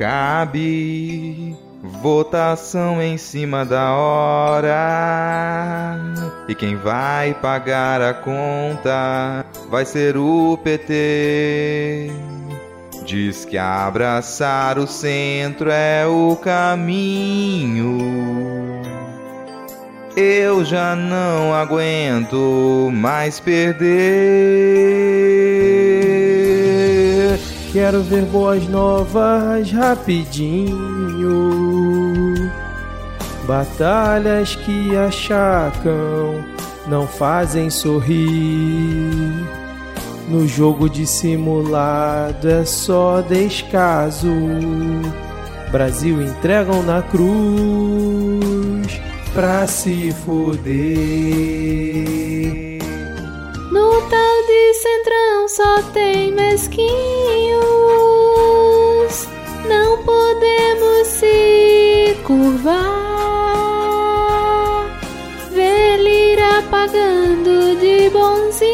cabe votação em cima da hora. E quem vai pagar a conta vai ser o PT. Diz que abraçar o centro é o caminho. Eu já não aguento mais perder. Quero ver boas novas rapidinho. Batalhas que achacam não fazem sorrir. No jogo dissimulado é só descaso. Brasil entregam na cruz pra se foder. No tal de centrão só tem mesquinhos. Não podemos se curvar. Ver lira pagando de bonzinho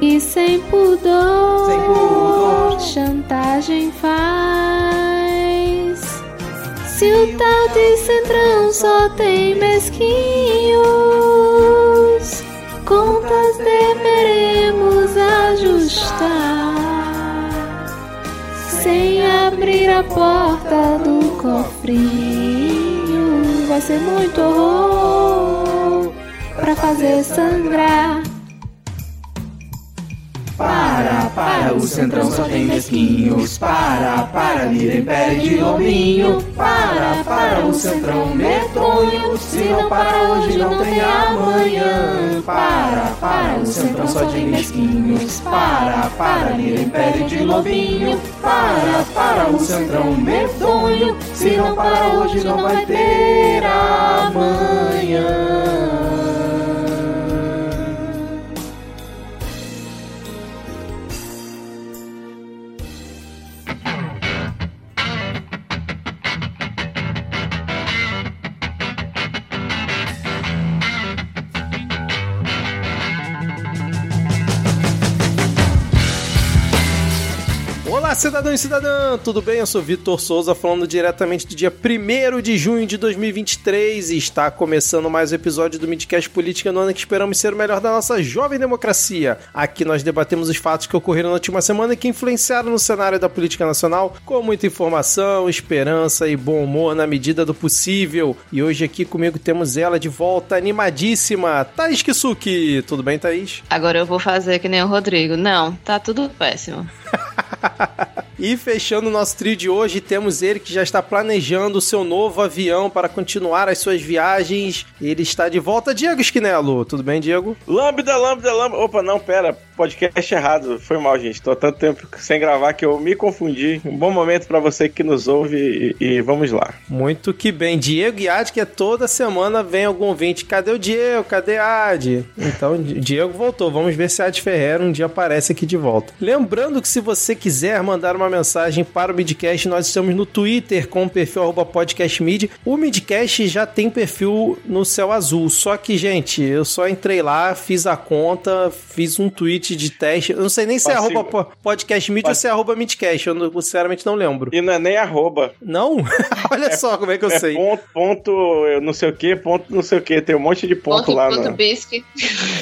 e sem pudor. Sem pudor. Chantagem faz. Se o tal de centrão só tem mesquinhos, a porta do cofrinho, vai ser muito horror pra fazer sangrar. Para, para, o centrão só tem mesquinhos. Para, para, lira império de lobinho. Para, para, o centrão medonho. Se não para hoje, não tem amanhã. Para, para, o centrão só tem mesquinhos. Para, para, lira império de lobinho. Para, para, o centrão medonho. Se não para hoje, não vai ter amanhã. Cidadão e cidadã, tudo bem? Eu sou Vitor Souza, falando diretamente do dia 1 de junho de 2023 e está começando mais um episódio do Midcast Política no ano que esperamos ser o melhor da nossa jovem democracia. Aqui nós debatemos os fatos que ocorreram na última semana e que influenciaram no cenário da política nacional, com muita informação, esperança e bom humor na medida do possível. E hoje aqui comigo temos ela de volta, animadíssima, Thaís Kisuki. Tudo bem, Thaís? Agora eu vou fazer que nem o Rodrigo. Não, tá tudo péssimo. E fechando o nosso trio de hoje, temos ele que já está planejando o seu novo avião para continuar as suas viagens. Ele está de volta, Diego Esquinelo. Tudo bem, Diego? Lambda, lambda, lambda. Opa, não, pera. Podcast errado. Foi mal, gente. Tô há tanto tempo sem gravar que eu me confundi. Um bom momento para você que nos ouve e, e vamos lá. Muito que bem. Diego e Ad, que é toda semana vem algum ouvinte. Cadê o Diego? Cadê a Ad? Então, Diego voltou. Vamos ver se a Ad Ferreira um dia aparece aqui de volta. Lembrando que se você quiser mandar uma mensagem para o Midcast, nós estamos no Twitter com o perfil arroba podcastmid. O Midcast já tem perfil no céu azul, só que, gente, eu só entrei lá, fiz a conta, fiz um tweet de teste. Eu não sei nem se é arroba podcastmid ou se é arroba midcast, eu não- sinceramente não lembro. E não é nem arroba. Não? Olha só como é que eu é sei. ponto, ponto, eu não sei o que, ponto não sei o que. Tem um monte de ponto, Ponto, lá ponto no... bisque.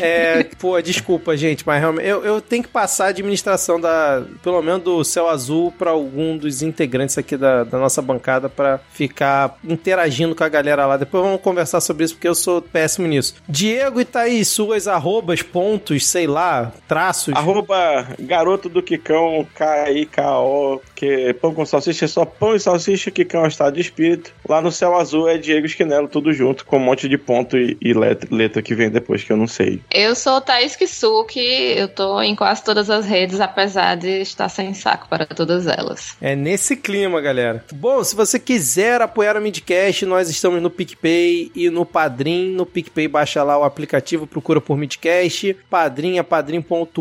É, pô, desculpa, gente, mas realmente eu, eu tenho que passar a administração da, pelo menos do Céu Azul para algum dos integrantes aqui da, da nossa bancada para ficar interagindo com a galera lá. Depois vamos conversar sobre isso porque eu sou péssimo nisso. Diego e Thaís, suas arrobas, pontos, sei lá, traços. Arroba garoto do Kikão, K-I-K-O, que pão com salsicha é só pão e salsicha, Kikão é um estado de espírito. Lá no céu azul é Diego Esquinelo, tudo junto, com um monte de ponto e, e letra, letra que vem depois, que eu não sei. Eu sou Thaís Kisuki, eu tô em quase todas as redes, apesar de estar sem saco para todas elas. É nesse clima, galera. Bom, se você quiser apoiar o Midcast, nós estamos no PicPay e no Padrim. No PicPay, baixa lá o aplicativo, procura por Midcast. Padrim é padrim.com.br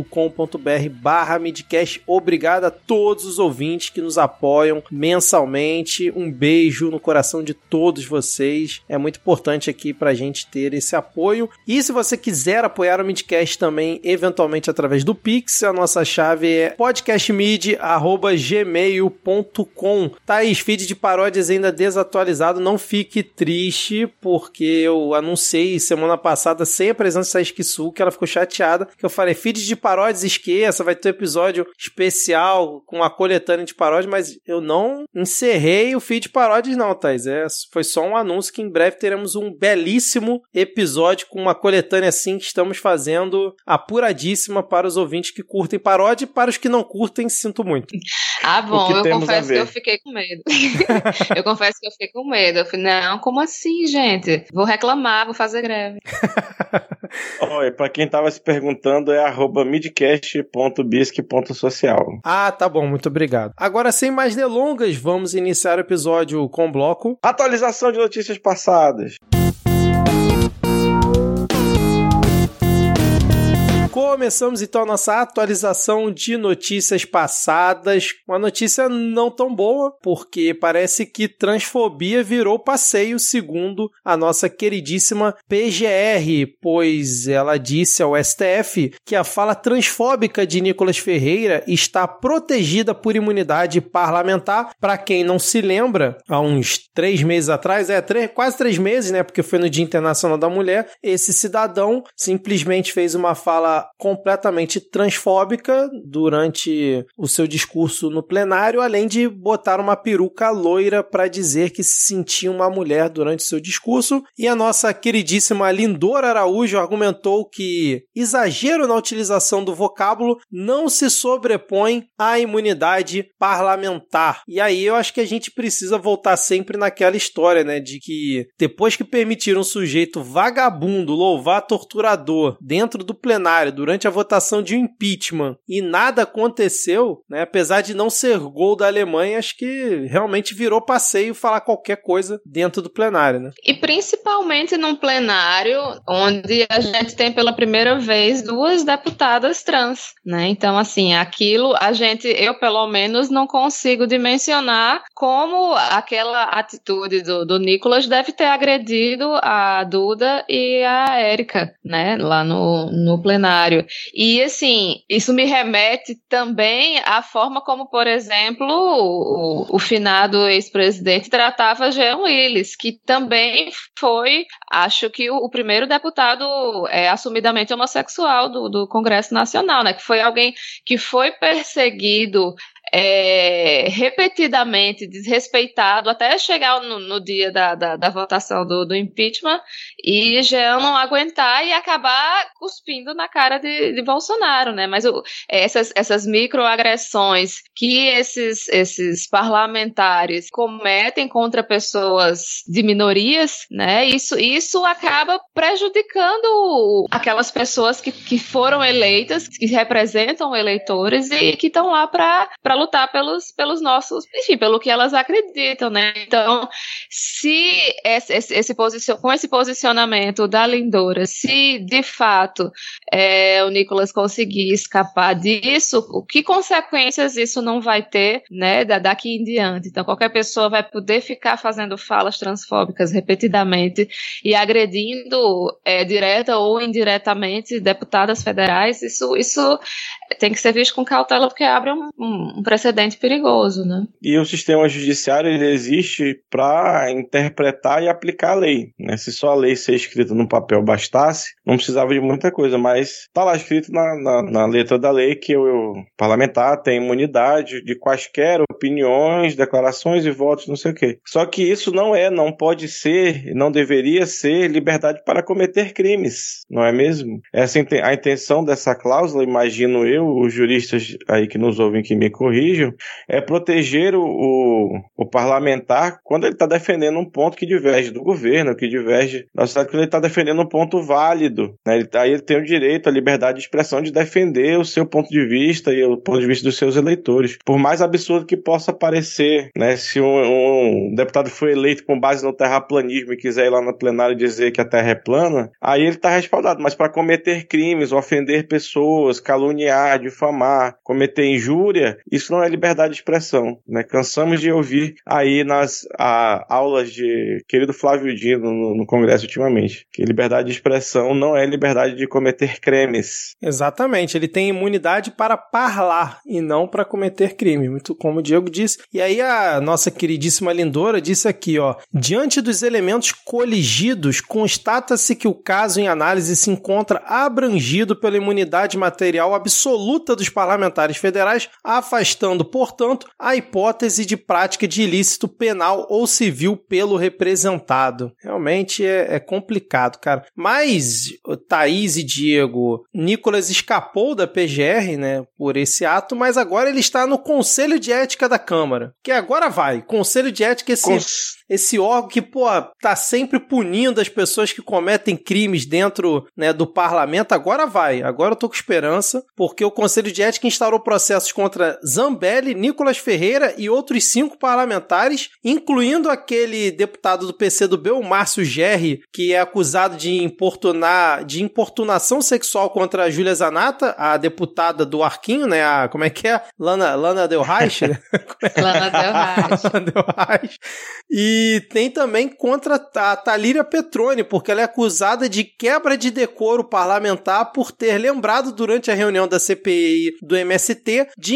barra midcast. Obrigado a todos os ouvintes que nos apoiam mensalmente. Um beijo no coração de todos vocês. É muito importante aqui pra gente ter esse apoio. E se você quiser apoiar o Midcast também, eventualmente através do Pix, a nossa chave é podcastmid.gmail.com. Thaís, feed de paródias ainda desatualizado. Não fique triste, porque eu anunciei semana passada sem a presença da Esquisu, que ela ficou chateada, que eu falei, feed de paródias, esqueça, vai ter episódio especial com a coletânea de paródias, mas eu não encerrei o feed de paródias não, Thais. É, foi só um anúncio que em breve teremos um belíssimo episódio com uma coletânea assim que estamos fazendo apuradíssima para os ouvintes que curtem paródia e para os que não curtem, sinto muito. Ah, bom, eu confesso que eu fiquei com medo. eu confesso que eu fiquei com medo. Eu falei, não, como assim, gente? Vou reclamar, vou fazer greve. Olha, pra quem tava se perguntando, é arroba midcast.bisque.social. Ah, tá bom, muito obrigado. Agora, sem mais delongas, vamos iniciar o episódio com o bloco. Atualização de notícias passadas. Começamos então a nossa atualização de notícias passadas. Uma notícia não tão boa, porque parece que transfobia virou passeio, segundo a nossa queridíssima PGR, pois ela disse ao STF que a fala transfóbica de Nicolas Ferreira está protegida por imunidade parlamentar. Para quem não se lembra, há uns três meses atrás, é três, quase três meses, né? Porque foi no Dia Internacional da Mulher, esse cidadão simplesmente fez uma fala completamente transfóbica durante o seu discurso no plenário, além de botar uma peruca loira para dizer que se sentia uma mulher durante seu discurso. E a nossa queridíssima Lindora Araújo argumentou que exagero na utilização do vocábulo não se sobrepõe à imunidade parlamentar. E aí eu acho que a gente precisa voltar sempre naquela história, né, de que depois que permitiram um sujeito vagabundo louvar torturador dentro do plenário durante a votação de impeachment e nada aconteceu, né? Apesar de não ser gol da Alemanha, acho que realmente virou passeio falar qualquer coisa dentro do plenário, né? E principalmente num plenário onde a gente tem pela primeira vez duas deputadas trans, né? Então, assim, aquilo a gente, eu pelo menos não consigo dimensionar como aquela atitude do, do Nicolas deve ter agredido a Duda e a Érica, né? Lá no, no plenário. E assim, isso me remete também à forma como, por exemplo, o, o finado ex-presidente tratava Jean Willis, que também foi, acho que, o, o primeiro deputado é, assumidamente homossexual do, do Congresso Nacional, né? Que foi alguém que foi perseguido é, repetidamente desrespeitado até chegar no, no dia da, da, da, votação do, do impeachment e Jean não aguentar e acabar cuspindo na cara de, de Bolsonaro, né? Mas o, essas, essas microagressões que esses, esses parlamentares cometem contra pessoas de minorias, né? Isso, isso acaba prejudicando aquelas pessoas que, que foram eleitas, que representam eleitores e que estão lá para lutar pelos, pelos nossos, enfim, pelo que elas acreditam, né? Então, se esse, esse, esse posicion, com esse posicionamento da Lindora, se de fato é, o Nicolas conseguir escapar disso, que consequências isso não vai ter, né, daqui em diante? Então, qualquer pessoa vai poder ficar fazendo falas transfóbicas repetidamente e agredindo é, direta ou indiretamente deputadas federais, isso, isso tem que ser visto com cautela porque abre um, um precedente perigoso, né? E o sistema judiciário ele existe para interpretar e aplicar a lei, né? Se só a lei ser escrita no papel bastasse, não precisava de muita coisa, mas tá lá escrito na, na, na letra da lei que o, parlamentar tem imunidade de quaisquer opiniões, declarações e votos, não sei o quê. Só que isso não é, não pode ser, não deveria ser liberdade para cometer crimes, não é mesmo? Essa a intenção dessa cláusula, imagino eu, os juristas aí que nos ouvem que me corrijam, é proteger o, o, o parlamentar quando ele está defendendo um ponto que diverge do governo, que diverge da sociedade, quando ele está defendendo um ponto válido. Né? Ele, aí ele tem o direito, a liberdade de expressão de defender o seu ponto de vista e o ponto de vista dos seus eleitores. Por mais absurdo que possa parecer, né? se um, um deputado foi eleito com base no terraplanismo e quiser ir lá no plenário dizer que a Terra é plana, aí ele está respaldado. Mas para cometer crimes, ofender pessoas, caluniar, difamar, cometer injúria, isso não é liberdade de expressão. Né? Cansamos de ouvir aí nas a, aulas de querido Flávio Dino no, no, Congresso ultimamente que liberdade de expressão não é liberdade de cometer crimes. Exatamente, ele tem imunidade para parlar e não para cometer crime, muito como o Diego disse. E aí a nossa queridíssima Lindora disse aqui, ó, diante dos elementos coligidos, constata-se que o caso em análise se encontra abrangido pela imunidade material absoluta dos parlamentares federais, afastando, portanto, a hipótese de prática de ilícito penal ou civil pelo representado. Realmente é, é complicado, cara. Mas, Thaís e Diego, Nicolas escapou da PGR, né, por esse ato, mas agora ele está no Conselho de Ética da Câmara. Que agora vai. Conselho de Ética, esse. Cons esse órgão que, pô, tá sempre punindo as pessoas que cometem crimes dentro né, do parlamento, agora vai. Agora eu tô com esperança, porque o Conselho de Ética instaurou processos contra Zambelli, Nicolas Ferreira e outros cinco parlamentares, incluindo aquele deputado do PCdoB, o Márcio Gerri, que é acusado de importunar, de importunação sexual contra a Júlia Zanata, a deputada do Arquinho, né? A, como é que é? Lana, Lana Del Reich? Lana Del Reich. Lana Del Reich. E tem também contra a Talíria Petrone, porque ela é acusada de quebra de decoro parlamentar por ter lembrado durante a reunião da CPI do MST de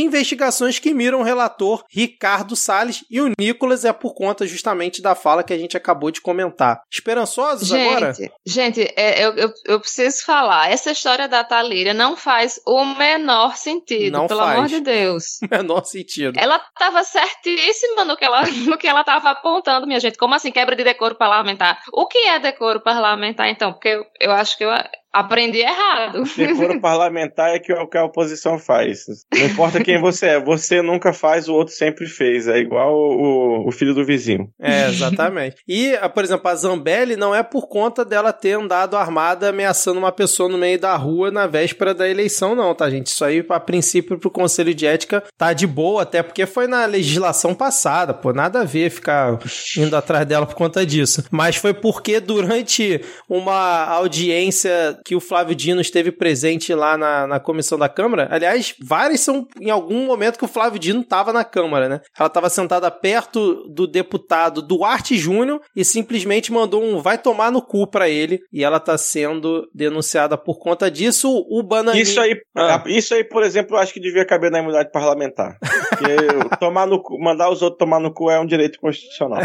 investigações que miram o relator Ricardo Salles e o Nicolas é por conta justamente da fala que a gente acabou de comentar. Esperançosos gente, agora? Gente, é, eu, eu, eu, preciso falar. Essa história da Talíria não faz o menor sentido, não pelo faz. amor de Deus. menor sentido. Ela estava certíssima no que ela no que ela estava apontando minha gente. Como assim quebra de decoro parlamentar? O que é decoro parlamentar, então? Porque eu, eu acho que eu, Aprendi errado. Decoro parlamentar é que o que a oposição faz. Não importa quem você é, você nunca faz, o outro sempre fez. É igual o, o filho do vizinho. É, exatamente. e, por exemplo, a Zambelli não é por conta dela ter andado armada ameaçando uma pessoa no meio da rua na véspera da eleição, não, tá, gente? Isso aí, a princípio, pro Conselho de Ética tá de boa, até porque foi na legislação passada, pô, nada a ver ficar indo atrás dela por conta disso. Mas foi porque durante uma audiência que o Flávio Dino esteve presente lá na, na comissão da Câmara. Aliás, várias são em algum momento que o Flávio Dino estava na Câmara, né? Ela estava sentada perto do deputado Duarte Júnior e simplesmente mandou um vai tomar no cu para ele. E ela está sendo denunciada por conta disso. O Bananinha... Isso aí, ah. isso aí, por exemplo, eu acho que devia caber na imunidade parlamentar. Porque tomar no cu, mandar os outros tomar no cu é um direito constitucional.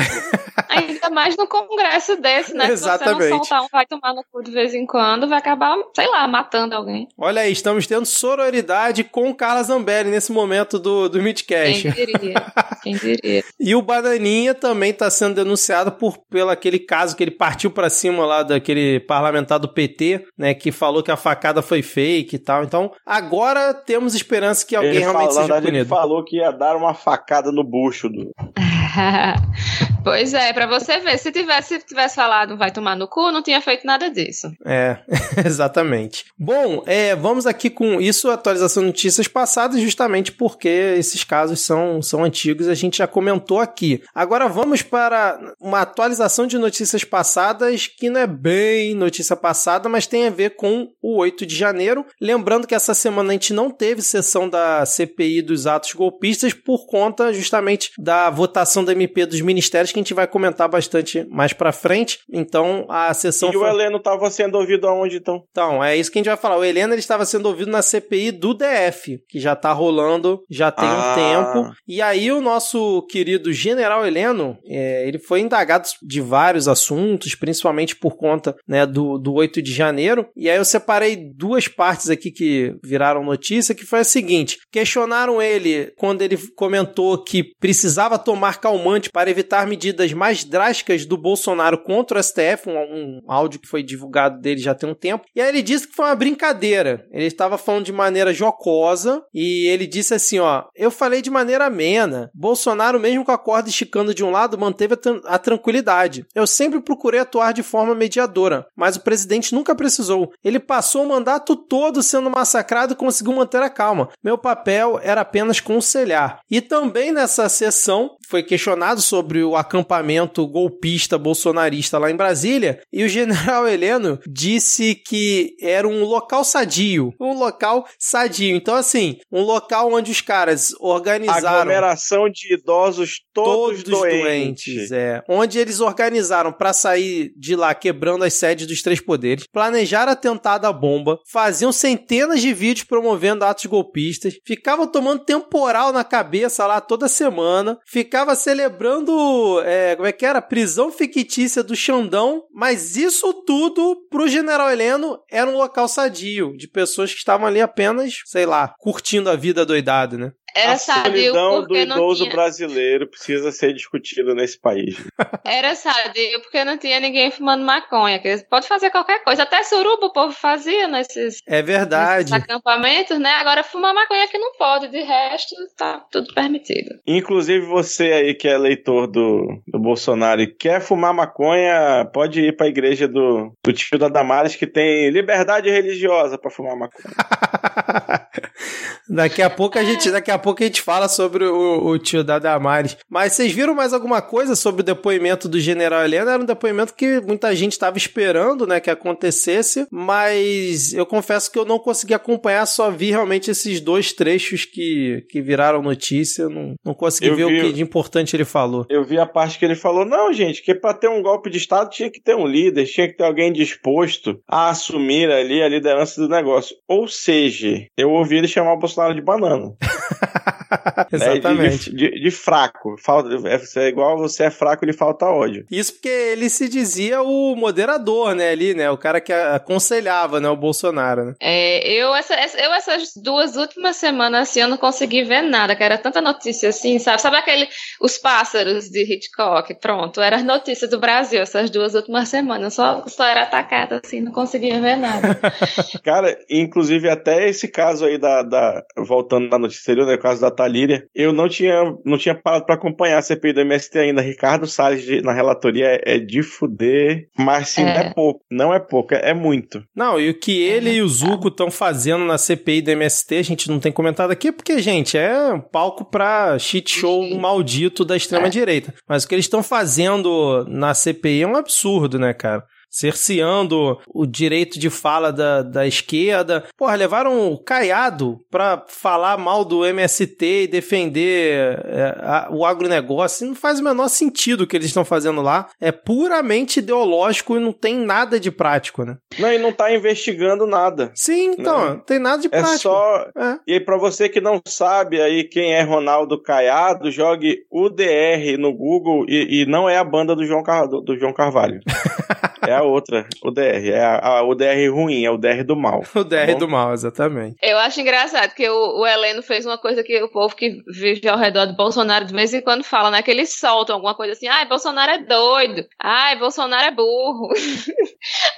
Ainda mais no congresso desse, né? Exatamente. Se você não soltar um vai tomar no cu de vez em quando, vai acabar, sei lá, matando alguém. Olha aí, estamos tendo sororidade com Carla Zambelli nesse momento do, do Midcast. Quem diria? Quem diria? e o Bananinha também está sendo denunciado por pelo aquele caso que ele partiu para cima lá daquele parlamentar do PT, né, que falou que a facada foi fake e tal. Então, agora temos esperança que alguém ele realmente falou, seja punido. Ele falou que ia dar uma facada no bucho do pois é, para você ver, se tivesse, tivesse falado vai tomar no cu, não tinha feito nada disso. É, exatamente. Bom, é, vamos aqui com isso, atualização de notícias passadas, justamente porque esses casos são, são antigos, a gente já comentou aqui. Agora vamos para uma atualização de notícias passadas que não é bem notícia passada, mas tem a ver com o 8 de janeiro. Lembrando que essa semana a gente não teve sessão da CPI dos atos golpistas por conta justamente da votação da MP dos ministérios que a gente vai comentar bastante mais pra frente. Então, a sessão. E foi... o Heleno estava sendo ouvido aonde então? Então, é isso que a gente vai falar. O Heleno ele estava sendo ouvido na CPI do DF, que já tá rolando já tem ah. um tempo. E aí, o nosso querido general Heleno, é, ele foi indagado de vários assuntos, principalmente por conta né, do, do 8 de janeiro. E aí, eu separei duas partes aqui que viraram notícia, que foi a seguinte: questionaram ele quando ele comentou que precisava tomar calmante para evitar medidas mais drásticas do Bolsonaro contra o STF, um, um áudio que foi divulgado dele já tem um tempo. E aí ele disse que foi uma brincadeira. Ele estava falando de maneira jocosa e ele disse assim, ó, eu falei de maneira amena. Bolsonaro, mesmo com a corda esticando de um lado, manteve a, a tranquilidade. Eu sempre procurei atuar de forma mediadora, mas o presidente nunca precisou. Ele passou o mandato todo sendo massacrado e conseguiu manter a calma. Meu papel era apenas conselhar. E também nessa sessão foi questionado sobre o acampamento golpista bolsonarista lá em Brasília e o general Heleno disse que era um local sadio, um local sadio. Então assim, um local onde os caras organizaram aglomeração de idosos todos, todos doentes. doentes, é, onde eles organizaram para sair de lá quebrando as sedes dos três poderes, planejaram atentado à bomba, faziam centenas de vídeos promovendo atos golpistas, ficavam tomando temporal na cabeça lá toda semana, ficava celebrando, é, como é que era? Prisão fictícia do Xandão, mas isso tudo pro general Heleno era um local sadio, de pessoas que estavam ali apenas, sei lá, curtindo a vida doidado, né? Era a sadio solidão do idoso tinha... brasileiro precisa ser discutido nesse país. Era sadio porque não tinha ninguém fumando maconha. Que pode fazer qualquer coisa. Até suruba o povo fazia nesses, É verdade. nesses acampamentos, né? Agora fumar maconha que não pode. De resto, tá tudo permitido. Inclusive você aí que é eleitor do, do Bolsonaro e quer fumar maconha, pode ir pra igreja do, do tio da Damares que tem liberdade religiosa pra fumar maconha. daqui a pouco a gente, daqui a pouco a gente fala sobre o, o tio da Damares. Mas vocês viram mais alguma coisa sobre o depoimento do General Helena? Era um depoimento que muita gente estava esperando, né, que acontecesse, mas eu confesso que eu não consegui acompanhar, só vi realmente esses dois trechos que, que viraram notícia, não, não consegui Eu ver vi- o que de importante ele falou. Eu vi a parte que ele falou: não, gente, que pra ter um golpe de Estado tinha que ter um líder, tinha que ter alguém disposto a assumir ali a liderança do negócio. Ou seja, eu ouvi ele chamar o Bolsonaro de banana. né? De- Exatamente. De, de- de fraco. Falta, é, você é igual você é fraco, lhe falta ódio. Isso porque ele se dizia o moderador, né, ali, né, o cara que aconselhava, né, o Bolsonaro, né? É, eu, essa, essa- eu, essas duas últimas semanas, assim, eu não consegui ver nada, que era tanta notícia assim, sabe? Sabe aquele, os pássaros de Hitchcock? Pronto, era as notícias do Brasil essas duas últimas semanas, só, só era atacada, assim, não conseguia ver nada. Cara, inclusive até esse caso aí da. da- voltando na notícia né, o caso da Talíria, eu não tinha, não tinha parado pra acompanhar a CPI do MST ainda. Ricardo Salles de- na relatoria é, é de fuder, mas sim, É. é. pouco. Não é pouco, é, é muito. Não, e o que ele e o Zuko estão fazendo na CPI do MST, a gente não tem comentado aqui, porque, gente, é um palco pra shit show Sim. maldito da extrema-direita. Mas o que eles estão fazendo na CPI é um absurdo, né, cara? Cerceando o direito de fala da, da esquerda. Porra, levaram o Caiado pra falar mal do MST e defender é, a- o agronegócio. Não faz o menor sentido o que eles estão fazendo lá. É puramente ideológico e não tem nada de prático, né? Não, e não tá investigando nada. Sim, então, Não. não tem nada de É prático. só. É. E aí, pra você que não sabe aí quem é Ronaldo Caiado, jogue UDR no Google e, e não é a banda do João, Car- do João Carvalho. é a outra, UDR. É a, a UDR ruim, é o DR do mal. O DR Bom. do mal, exatamente. Eu acho engraçado que o, o Heleno fez uma coisa que o povo que vive ao redor do Bolsonaro de vez em quando fala, né? Que eles soltam alguma coisa assim, ai, Bolsonaro é doido, ai, Bolsonaro é burro.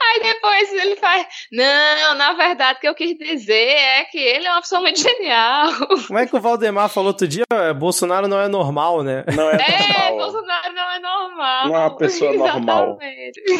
Aí depois ele faz, não, na verdade o que eu quis dizer é que ele é uma pessoa muito genial. Como é que o Valdemar falou outro dia? É, Bolsonaro não é normal, né? Não é, É, normal. Bolsonaro não é normal. Não é uma pessoa normal.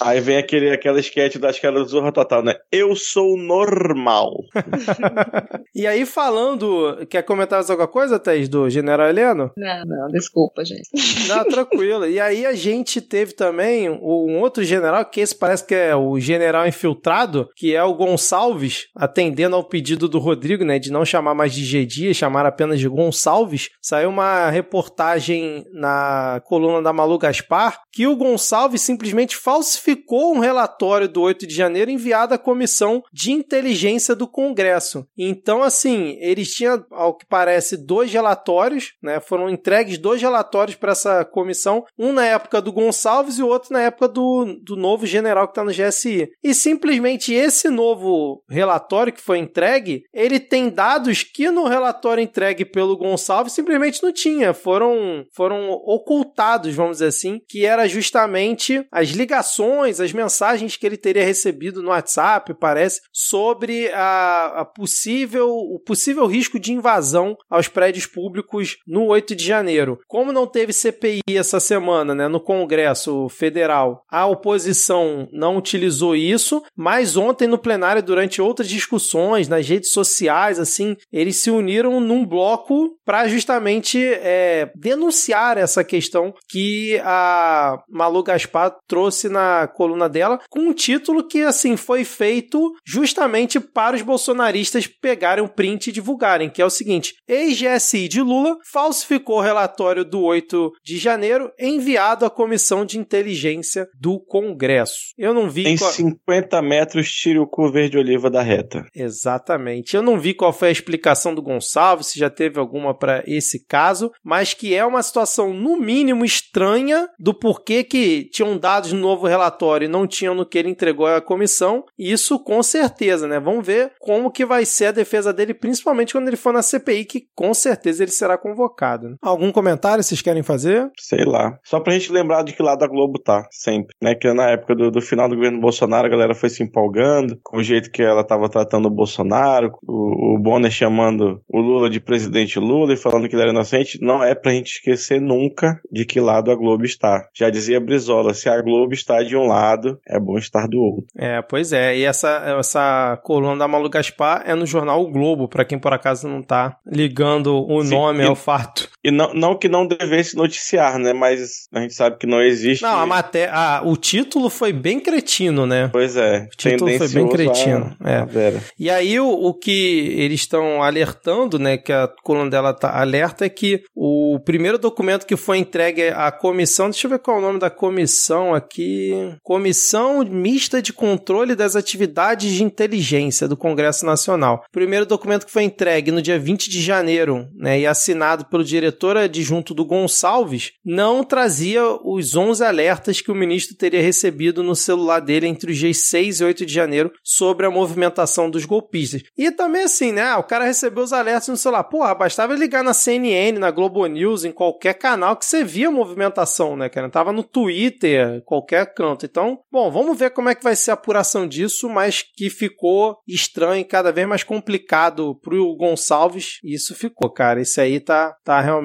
Aí vem aquele, aquela sketch da escala do Zorra Total, né? Eu sou normal. E aí, falando. Quer comentar mais alguma coisa, Thaís, do General Heleno? Não, não, desculpa, gente. Não, tranquilo. E aí a gente teve também um outro general, que esse parece que é o general infiltrado, que é o Gonçalves, atendendo ao pedido do Rodrigo, né, de não chamar mais de G Dias, chamar apenas de Gonçalves. Saiu uma reportagem na coluna da Malu Gaspar que o Gonçalves simplesmente falsificou falsificou um relatório do 8 de janeiro enviado à Comissão de Inteligência do Congresso. Então, assim, eles tinham, ao que parece, dois relatórios, né? Foram entregues dois relatórios para essa comissão, um na época do Gonçalves e o outro na época do, do novo general que está no GSI. E simplesmente esse novo relatório que foi entregue, ele tem dados que no relatório entregue pelo Gonçalves simplesmente não tinha, foram, foram ocultados, vamos dizer assim, que era justamente as ligações, as mensagens que ele teria recebido no WhatsApp, parece, sobre a, a possível, o possível risco de invasão aos prédios públicos no 8 de janeiro. Como não teve CPI essa semana, né, no Congresso Federal, a oposição não utilizou isso, mas ontem no plenário, durante outras discussões nas redes sociais, assim, eles se uniram num bloco para justamente é, denunciar essa questão que a Malu Gaspar trouxe na coluna dela, com um título que, assim, foi feito justamente para os bolsonaristas pegarem o print e divulgarem, que é o seguinte: ex-GSI de Lula falsificou o relatório do 8 de janeiro enviado à Comissão de Inteligência do Congresso. Eu não vi. Em qual... 50 metros, tire o cu verde-oliva da reta. Exatamente. Eu não vi qual foi a explicação do Gonçalves, se já teve alguma para esse caso, mas que é uma situação, no mínimo, estranha do porquê que tinham dados no novo relatório e não tinham no que ele entregou à comissão. Isso com certeza, né? Vamos ver como que vai ser a defesa dele, principalmente quando ele for na CPI, que com certeza ele será convocado. né? Algum comentário vocês querem fazer? Sei lá. Só pra gente lembrar de que lado a Globo tá, sempre. Né? Que na época do, do final do governo Bolsonaro, a galera foi se empolgando com o jeito que ela tava tratando o Bolsonaro, o, o Bonner chamando o Lula de presidente Lula e falando que ele era inocente. Não é pra gente esquecer nunca de que lado a Globo está. Já dizia Brizola, se a Globo está de um lado, é bom estar do outro. É, pois é. E essa, essa coluna da Malu Gaspar é no jornal O Globo, para quem por acaso não tá ligando o Sim, nome e- ao fato. E não, não que não devesse noticiar, né? Mas a gente sabe que não existe. Não, a matéria, ah, o título foi bem cretino, né? Pois é. O título foi bem cretino, a- é. E aí o, o que eles estão alertando, né, que a coluna dela tá alerta é que o primeiro documento que foi entregue à comissão, deixa eu ver qual é o nome da comissão aqui, Comissão Mista de Controle das Atividades de Inteligência do Congresso Nacional. O primeiro documento que foi entregue no dia 20 de janeiro, né, e assinado pelo diretor adjunto do Gonçalves, não trazia os 11 alertas que o ministro teria recebido no celular dele entre os dias 6 e 8 de janeiro sobre a movimentação dos golpistas. E também assim, né? O cara recebeu os alertas no celular. Porra, bastava ligar na CNN, na Globo News, em qualquer canal que você via a movimentação, né, cara? Tava no Twitter, qualquer canto. Então, bom, vamos ver como é que vai ser a apuração disso, mas que ficou estranho e cada vez mais complicado pro Gonçalves. Isso ficou, cara. Isso aí tá, tá realmente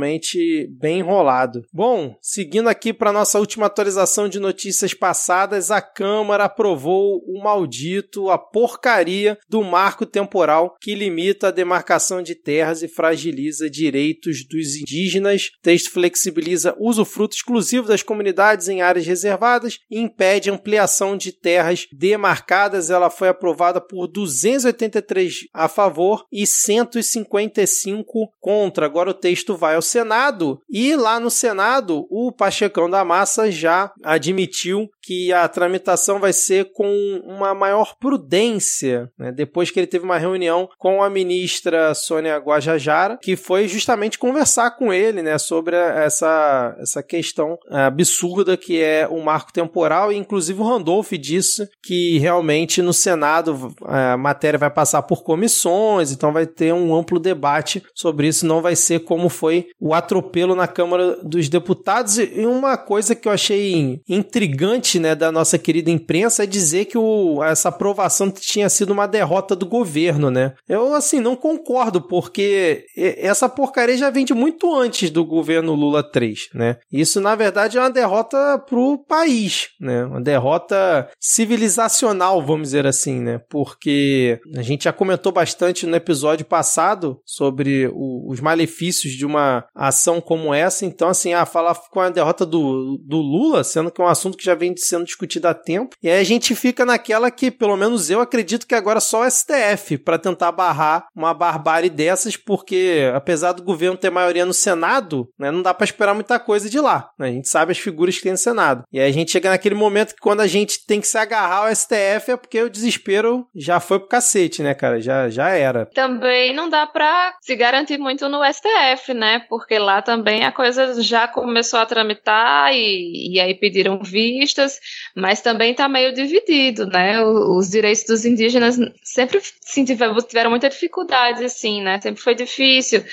bem enrolado. Bom, seguindo aqui para nossa última atualização de notícias passadas, a Câmara aprovou o maldito, a porcaria do marco temporal que limita a demarcação de terras e fragiliza direitos dos indígenas. O texto flexibiliza usufruto exclusivo das comunidades em áreas reservadas e impede ampliação de terras demarcadas. Ela foi aprovada por 283 a favor e 155 contra. Agora o texto vai ao Senado e lá no Senado o Pachecão da Massa já admitiu que a tramitação vai ser com uma maior prudência, né? depois que ele teve uma reunião com a ministra Sônia Guajajara, que foi justamente conversar com ele né, sobre essa, essa questão eh, absurda que é o marco temporal, e inclusive o Randolph disse que realmente no Senado eh, a matéria vai passar por comissões, então vai ter um amplo debate sobre isso, não vai ser como foi o atropelo na Câmara dos Deputados. E uma coisa que eu achei intrigante né, da nossa querida imprensa é dizer que o, essa aprovação tinha sido uma derrota do governo, né? Eu, assim, não concordo, porque essa porcaria já vem de muito antes do governo Lula 3, né? Isso, na verdade, é uma derrota pro país, né? Uma derrota civilizacional, vamos dizer assim, né? Porque a gente já comentou bastante no episódio passado sobre o- os malefícios de uma ação como essa. Então, assim, ah, falar com a derrota do, do Lula, sendo que é um assunto que já vem sendo discutido há tempo. E aí a gente fica naquela que, pelo menos eu acredito que agora só o STF para tentar barrar uma barbárie dessas, porque apesar do governo ter maioria no Senado, né, não dá para esperar muita coisa de lá. Né? A gente sabe as figuras que tem no Senado. E aí a gente chega naquele momento que quando a gente tem que se agarrar ao STF é porque o desespero já foi pro cacete, né, cara? Já, já era. Também não dá pra se garantir muito no STF, né? Lá também a coisa já começou a tramitar e, e aí pediram vistas, mas também tá meio dividido, né? Os direitos dos indígenas sempre sim, tiveram muita dificuldade, assim, né? Sempre foi difícil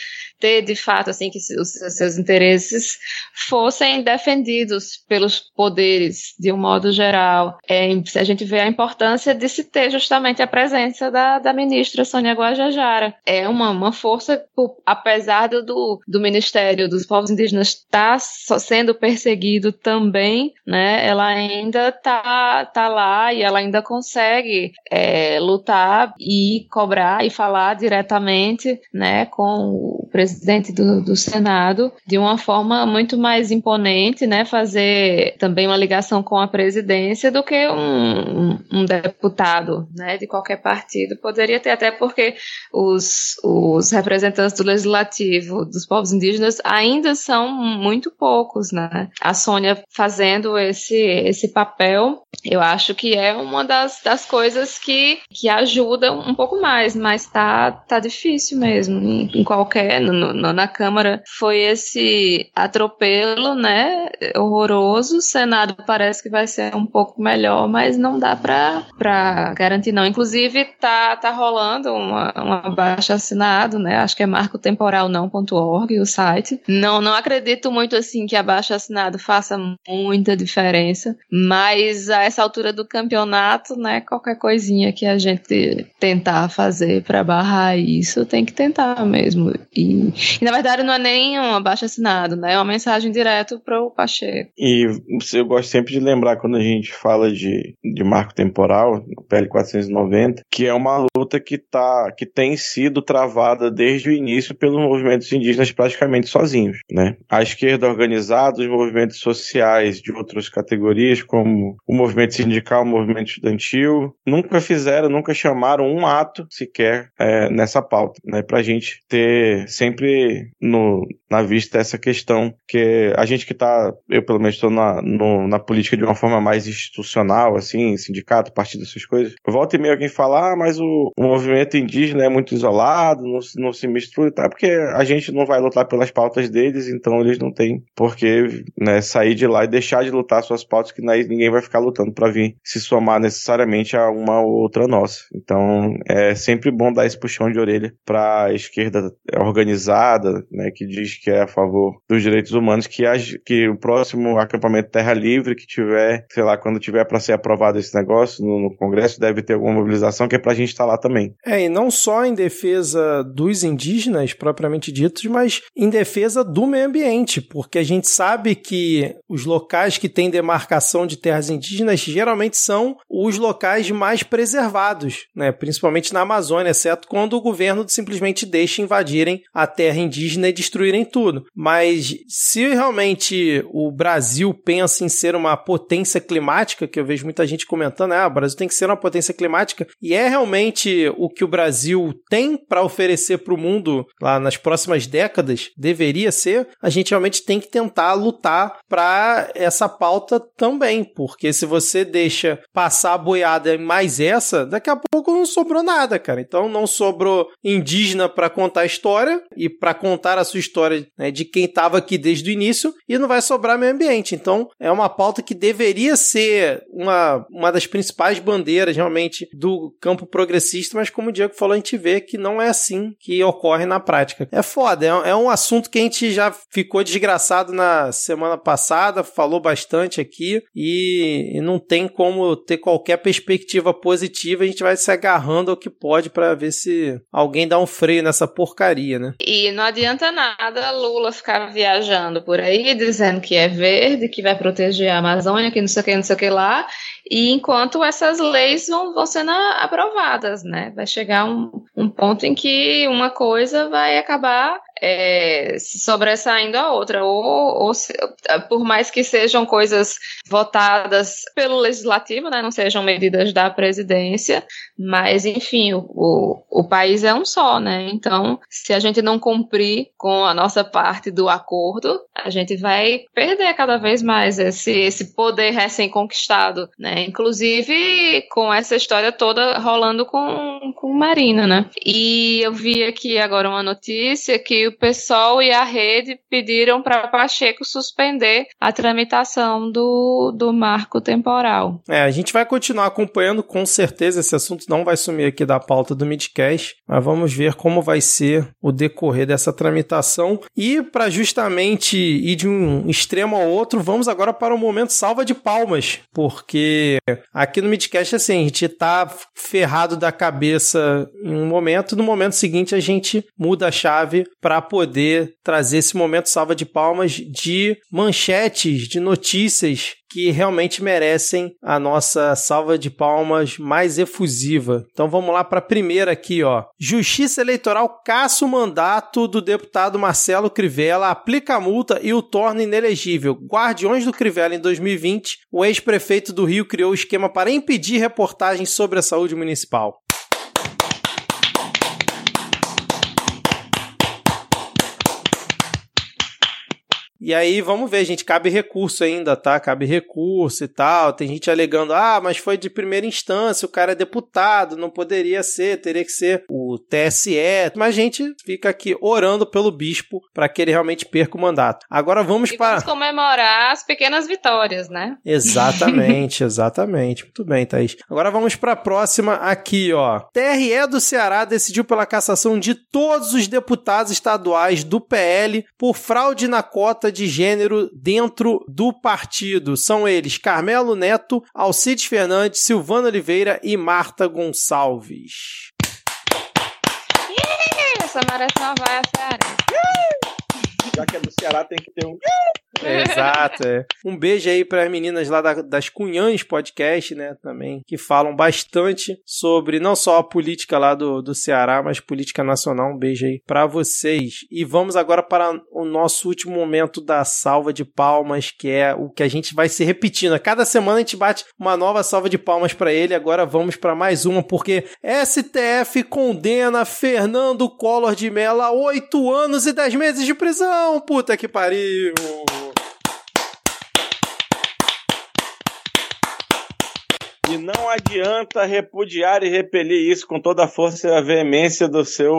ter de fato assim que os seus interesses fossem defendidos pelos poderes de um modo geral. É, a gente vê a importância de se ter justamente a presença da, da ministra Sônia Guajajara. É uma, uma força, apesar do, do Ministério dos Povos Indígenas estar tá sendo perseguido também, né, ela ainda tá, tá lá e ela ainda consegue é, lutar e cobrar e falar diretamente né, com presidente do, do Senado de uma forma muito mais imponente, né, fazer também uma ligação com a presidência do que um, um, um deputado, né, de qualquer partido poderia ter, até porque os, os representantes do legislativo dos povos indígenas ainda são muito poucos, né. A Sônia fazendo esse, esse papel, eu acho que é uma das, das coisas que, que ajuda um pouco mais, mas tá, tá difícil mesmo, em, em qualquer, no, no, na Câmara foi esse atropelo, né? Horroroso. O Senado parece que vai ser um pouco melhor, mas não dá para garantir, não. Inclusive, tá, tá rolando uma, uma baixa assinado, né? Acho que é marcotemporalnão.org o site. Não, não acredito muito assim que a baixa assinado faça muita diferença, mas a essa altura do campeonato, né? Qualquer coisinha que a gente tentar fazer para barrar isso, tem que tentar mesmo. E e, na verdade, não é nem um abaixo assinado, né? É uma mensagem direto para o Pacheco. E eu gosto sempre de lembrar, quando a gente fala de, de marco temporal, PL 490, que é uma luta que, tá, que tem sido travada desde o início pelos movimentos indígenas praticamente sozinhos, né? A esquerda organizada, os movimentos sociais de outras categorias, como o movimento sindical, o movimento estudantil, nunca fizeram, nunca chamaram um ato sequer é, nessa pauta, né? Pra gente ter sempre no, na vista essa questão, que a gente que está, eu pelo menos estou na, na política de uma forma mais institucional, assim, sindicato, partido, essas coisas, volta e meia alguém fala, ah, mas o, o movimento indígena é muito isolado, não, não se mistura e tal, porque a gente não vai lutar pelas pautas deles, então eles não têm por que né, sair de lá e deixar de lutar suas pautas, que ninguém vai ficar lutando para vir se somar necessariamente a uma ou outra nossa. Então é sempre bom dar esse puxão de orelha para a esquerda organizar né, que diz que é a favor dos direitos humanos, que, age, que o próximo acampamento Terra Livre que tiver, sei lá, quando tiver para ser aprovado esse negócio no, no, Congresso, deve ter alguma mobilização que é para a gente estar tá lá também. É, e não só em defesa dos indígenas propriamente ditos, mas em defesa do meio ambiente, porque a gente sabe que os locais que têm demarcação de terras indígenas geralmente são os locais mais preservados, né, principalmente na Amazônia, exceto quando o governo simplesmente deixa invadirem a terra terra indígena e destruírem tudo. Mas se realmente o Brasil pensa em ser uma potência climática, que eu vejo muita gente comentando, ah, o Brasil tem que ser uma potência climática, e é realmente o que o Brasil tem para oferecer para o mundo lá nas próximas décadas, deveria ser, a gente realmente tem que tentar lutar para essa pauta também, porque se você deixa passar a boiada mais essa, daqui a pouco não sobrou nada, cara. Então não sobrou indígena para contar a história e para contar a sua história né, de quem estava aqui desde o início e não vai sobrar meio ambiente. Então, é uma pauta que deveria ser uma, uma das principais bandeiras realmente do campo progressista, mas como o Diego falou, a gente vê que não é assim que ocorre na prática. É foda, é, é um assunto que a gente já ficou desgraçado na semana passada, falou bastante aqui e, e não tem como ter qualquer perspectiva positiva, a gente vai se agarrando ao que pode para ver se alguém dá um freio nessa porcaria, né? E não adianta nada Lula ficar viajando por aí dizendo que é verde, que vai proteger a Amazônia, que não sei o que, não sei o que lá, E enquanto essas leis vão, vão sendo aprovadas, né? Vai chegar um, um ponto em que uma coisa vai acabar é, sobressaindo a outra, ou, ou se, por mais que sejam coisas votadas pelo legislativo, né, não sejam medidas da presidência, mas enfim, o, o, o país é um só, né? Então, se a gente não cumprir com a nossa parte do acordo, a gente vai perder cada vez mais esse, esse poder recém-conquistado, né? Inclusive com essa história toda rolando com, com Marina, né? E eu vi aqui agora uma notícia que o PSOL e a rede pediram para Pacheco suspender a tramitação do, do marco temporal. É, a gente vai continuar acompanhando, com certeza esse assunto não vai sumir aqui da pauta do Midcast, mas vamos ver como vai ser o decorrer dessa tramitação. E para justamente ir de um extremo ao outro, vamos agora para o momento salva de palmas, porque aqui no Midcast, assim, a gente tá ferrado da cabeça em um momento, no momento seguinte a gente muda a chave para poder trazer esse momento salva de palmas de manchetes, de notícias que realmente merecem a nossa salva de palmas mais efusiva. Então vamos lá para a primeira aqui, ó. Justiça Eleitoral caça o mandato do deputado Marcelo Crivella, aplica a multa e o torna inelegível. Guardiões do Crivella em 2020, o ex-prefeito do Rio criou o esquema para impedir reportagens sobre a saúde municipal. E aí, vamos ver, gente, cabe recurso ainda, tá? Cabe recurso e tal. Tem gente alegando, ah, mas foi de primeira instância, o cara é deputado, não poderia ser, teria que ser o TSE. Mas a gente fica aqui orando pelo bispo para que ele realmente perca o mandato. Agora vamos e para. Vamos comemorar as pequenas vitórias, né? Exatamente, exatamente. Muito bem, Thaís. Agora vamos para a próxima aqui, ó. TRE do Ceará decidiu pela cassação de todos os deputados estaduais do PL por fraude na cota de gênero dentro do partido. São eles Carmelo Neto, Alcides Fernandes, Silvana Oliveira e Marta Gonçalves. Essa merece uma vaia Ceará. Já que é do Ceará, tem que ter um. Exato. É. Um beijo aí para as meninas lá da, das Cunhães Podcast, né, também, que falam bastante sobre não só a política lá do, do Ceará, mas política nacional. Um beijo aí para vocês. E vamos agora para o nosso último momento da salva de palmas, que é o que a gente vai se repetindo. A cada semana a gente bate uma nova salva de palmas para ele. Agora vamos para mais uma, porque STF condena Fernando Collor de Mello a oito anos e dez meses de prisão. Puta que pariu! E não adianta repudiar e repelir isso com toda a força e a veemência do seu.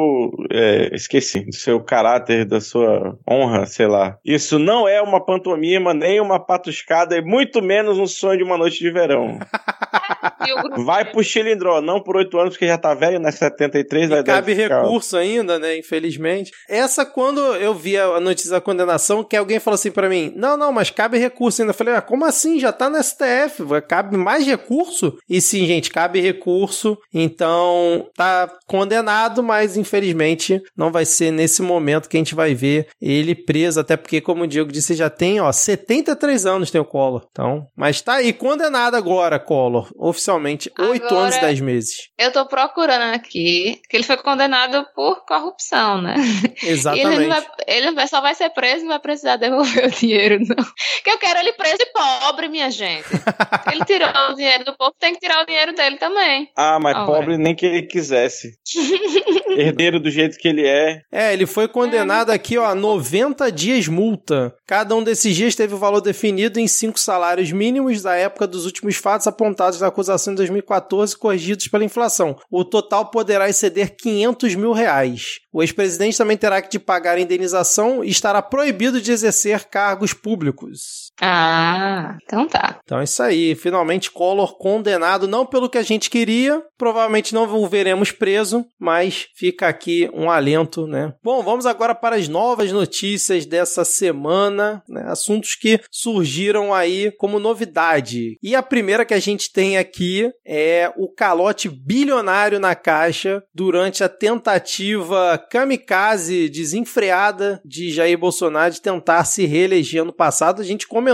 É, esqueci, do seu caráter, da sua honra, sei lá. Isso não é uma pantomima, nem uma patuscada, e muito menos um sonho de uma noite de verão. vai pro Chilindró, não por oito anos, porque já tá velho, né? 73 vai Cabe recurso ainda, né? Infelizmente. Essa, quando eu vi a notícia da condenação, que alguém falou assim para mim: não, não, mas cabe recurso ainda. Eu falei, ah, como assim? Já tá no STF, cabe mais recurso? E sim, gente, cabe recurso. Então, tá condenado, mas infelizmente não vai ser nesse momento que a gente vai ver ele preso, até porque, como o Diego disse, já tem, ó, 73 anos tem o Collor. Então, mas tá aí, condenado agora, Collor oficialmente oito anos e dez meses. Eu tô procurando aqui que ele foi condenado por corrupção, né? Exatamente. ele, vai, ele só vai ser preso e não vai precisar devolver o dinheiro, não. Que eu quero ele preso e pobre, minha gente. ele tirou o dinheiro do povo, tem que tirar o dinheiro dele também. Ah, mas Ora. pobre nem que ele quisesse. Herdeiro do jeito que ele é. É, ele foi condenado é. aqui, ó, a 90 dias multa. Cada um desses dias teve o valor definido em cinco salários mínimos da época dos últimos fatos apontados na acusação em 2014 corrigidos pela inflação. O total poderá exceder 500 mil reais. O ex-presidente também terá que pagar a indenização e estará proibido de exercer cargos públicos. Ah, então tá. Então é isso aí. Finalmente, Collor condenado, não pelo que a gente queria, provavelmente não o veremos preso, mas fica aqui um alento, né? Bom, vamos agora para as novas notícias dessa semana, né? assuntos que surgiram aí como novidade. E a primeira que a gente tem aqui é o calote bilionário na Caixa durante a tentativa kamikaze desenfreada de Jair Bolsonaro de tentar se reeleger ano passado. A gente comentou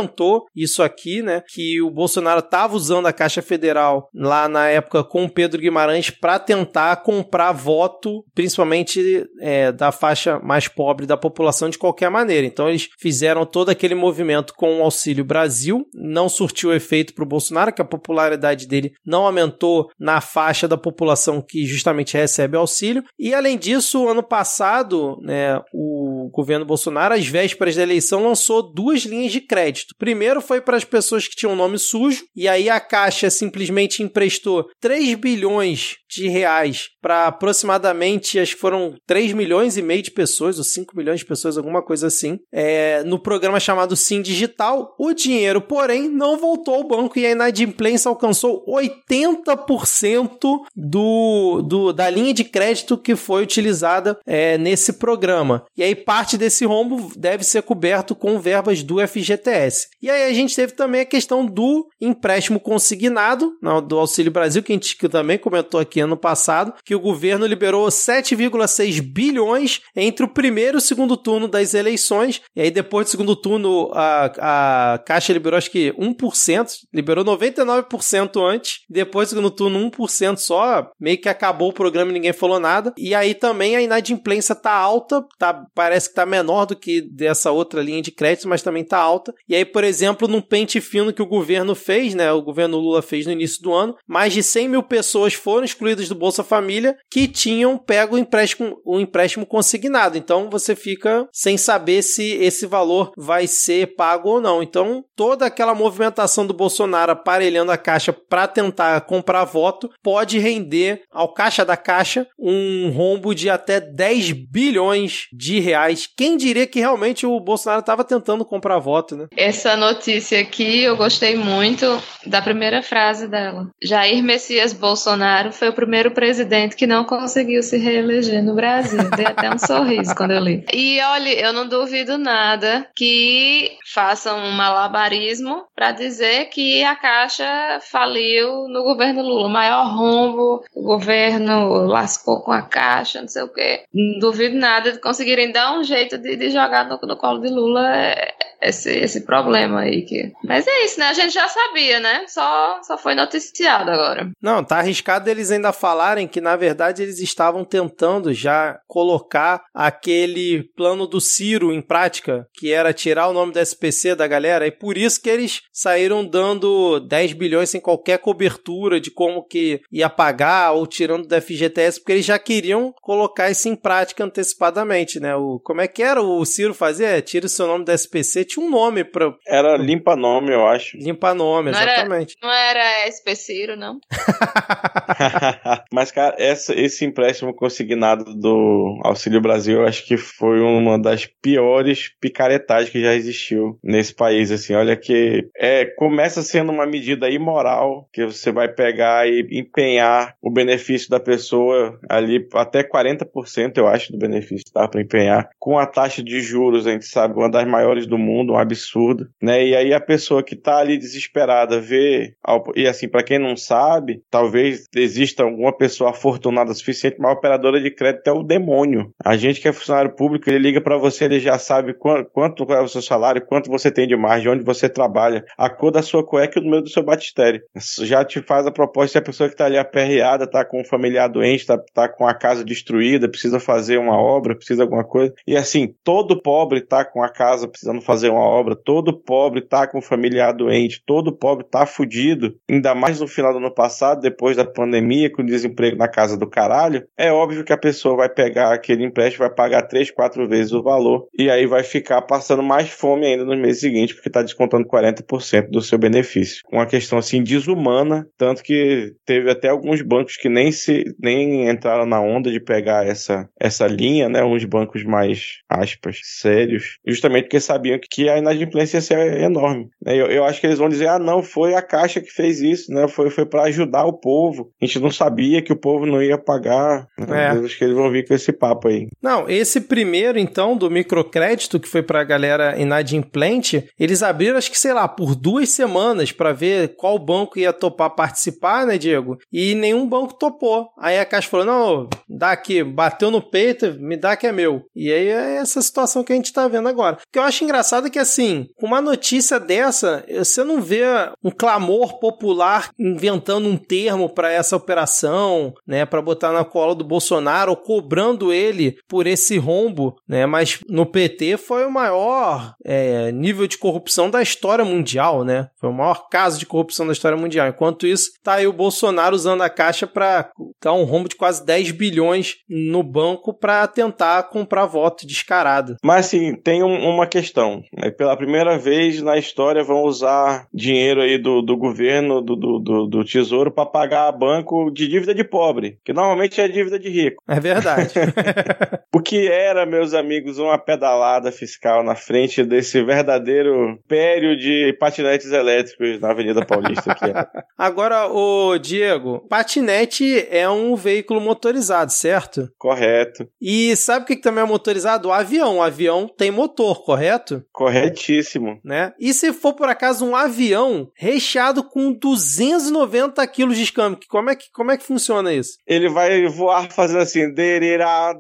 isso aqui, né? Que o Bolsonaro estava usando a Caixa Federal lá na época com o Pedro Guimarães para tentar comprar voto, principalmente é, da faixa mais pobre da população de qualquer maneira. Então eles fizeram todo aquele movimento com o Auxílio Brasil, não surtiu efeito para o Bolsonaro, que a popularidade dele não aumentou na faixa da população que justamente recebe auxílio. E além disso, ano passado, né, o governo Bolsonaro, às vésperas da eleição, lançou duas linhas de crédito. Primeiro foi para as pessoas que tinham nome sujo, e aí a Caixa simplesmente emprestou 3 bilhões de reais para aproximadamente, acho que foram 3 milhões e meio de pessoas, ou 5 milhões de pessoas, alguma coisa assim, é, no programa chamado Sim Digital. O dinheiro, porém, não voltou ao banco e a inadimplência alcançou 80% do, do, da linha de crédito que foi utilizada é, nesse programa. E aí parte desse rombo deve ser coberto com verbas do FGTS. E aí a gente teve também a questão do empréstimo consignado, não, do Auxílio Brasil, que a gente também comentou aqui ano passado, que o governo liberou 7,6 bilhões entre o primeiro e o segundo turno das eleições. E aí depois do segundo turno a, a Caixa liberou acho que 1%, liberou 99% antes, depois do segundo turno 1% só, meio que acabou o programa e ninguém falou nada. E aí também a inadimplência tá alta, tá, parece que tá menor do que dessa outra linha de crédito, mas também tá alta. E aí, por exemplo, num pente fino que o governo fez, né, o governo Lula fez no início do ano, mais de 100 mil pessoas foram excluídas do Bolsa Família que tinham pego o empréstimo, o empréstimo consignado. Então você fica sem saber se esse valor vai ser pago ou não. Então toda aquela movimentação do Bolsonaro aparelhando a caixa para tentar comprar voto pode render ao caixa da caixa um rombo de até 10 bilhões de reais. Quem diria que realmente o Bolsonaro estava tentando comprar voto, né? Essa notícia aqui eu gostei muito da primeira frase dela. Jair Messias Bolsonaro foi o primeiro presidente que não conseguiu se reeleger no Brasil. Dei até um sorriso quando eu li. E olha, eu não duvido nada que façam um malabarismo para dizer que a Caixa faliu no governo Lula. Maior rombo, o governo lascou com a Caixa, não sei o quê. Não duvido nada de conseguirem dar um jeito de, de jogar no, no colo de Lula esse, esse problema aí. Que... Mas é isso, né? A gente já sabia, né? Só, só foi noticiado agora. Não, tá arriscado eles ainda falarem que, na verdade, eles estavam tentando já colocar aquele plano do Ciro em prática, que era tirar o nome do SPC da galera, e por isso que eles saíram dando 10 bilhões sem qualquer cobertura de como que ia pagar ou tirando do FGTS, porque eles já queriam colocar isso em prática antecipadamente, né? O, como é que era o Ciro fazer? É, tira o seu nome do SPC, tinha um nome para Era limpa nome, eu acho. Limpa nome, não exatamente. Era, não era SP Ciro, não? Mas, cara, essa, esse empréstimo consignado do Auxílio Brasil, eu acho que foi uma das piores picaretagens que já existiu nesse país. Assim, olha que é, começa sendo uma medida imoral que você vai pegar e empenhar o benefício da pessoa ali até 40%, eu acho, do benefício, tá? Para empenhar. Com a taxa de juros, a gente sabe, uma das maiores do mundo, um absurdo, né? E aí a pessoa que tá ali desesperada vê, e assim, para quem não sabe, talvez exista alguma pessoa afortunada o suficiente, mas a operadora de crédito é o demônio. A gente que é funcionário público, ele liga para você, ele já sabe quanto, quanto é o seu salário, quanto você tem de margem, onde você trabalha, a cor da sua cueca e o número do seu batistério. Já te faz a proposta se a pessoa que tá ali aperreada, tá com um familiar doente, tá, tá com a casa destruída, precisa fazer uma obra, precisa alguma coisa. E assim, todo pobre tá com a casa precisando fazer uma obra, todo pobre tá com familiar doente, todo pobre tá fudido, ainda mais no final do ano passado, depois da pandemia, com desemprego na casa do caralho, é óbvio que a pessoa vai pegar aquele empréstimo, vai pagar três, quatro vezes o valor, e aí vai ficar passando mais fome ainda no mês seguinte, porque tá descontando 40% do seu benefício. Uma questão assim desumana, tanto que teve até alguns bancos que nem se nem entraram na onda de pegar essa, essa linha, né? Uns bancos mais, aspas, sérios, justamente porque sabiam que a inadimplência ser enorme. Eu, eu acho que eles vão dizer, ah, não, foi a Caixa que fez isso, né? Foi, foi para ajudar o povo. A gente não sabia que o povo não ia pagar. É. Acho que eles vão vir com esse papo aí. Não, esse primeiro, então, do microcrédito, que foi pra galera inadimplente, eles abriram, acho que, sei lá, por duas semanas pra ver qual banco ia topar participar, né, Diego? E nenhum banco topou. Aí a Caixa falou: não, dá aqui, bateu no peito, me dá que é meu. E aí é essa situação que a gente tá vendo agora. O que eu acho engraçado é que, assim, uma notícia dessa, você não vê um clamor popular inventando um termo pra essa operação, né, pra botar na cola do Bolsonaro, ou cobrando ele por esse rombo, né? Mas no PT foi o maior é, nível de corrupção da história mundial, né? Foi o maior caso de corrupção da história mundial. Enquanto isso, tá aí o Bolsonaro usando a caixa para dar um rombo de quase 10 bilhões no banco para tentar comprar voto descarado. Mas assim, tem um- uma questão. né? Pela primeira vez na história vão usar dinheiro aí do, do governo, do, do, do- tesouro, para pagar banco de dívida de pobre, que normalmente é dívida de rico. É verdade. O que era, meus amigos, uma pedalada fiscal na frente desse verdadeiro pério de patinetes elétricos na Avenida Paulista. É. Agora, o Diego, patinete é um veículo motorizado, certo? Correto, E sabe o que que também é motorizado? O avião. O avião tem motor, correto? corretíssimo. Né? E se for por acaso um avião recheado com 290 quilos de escampo, como é que, como é que funciona isso? Ele vai voar fazendo assim, da.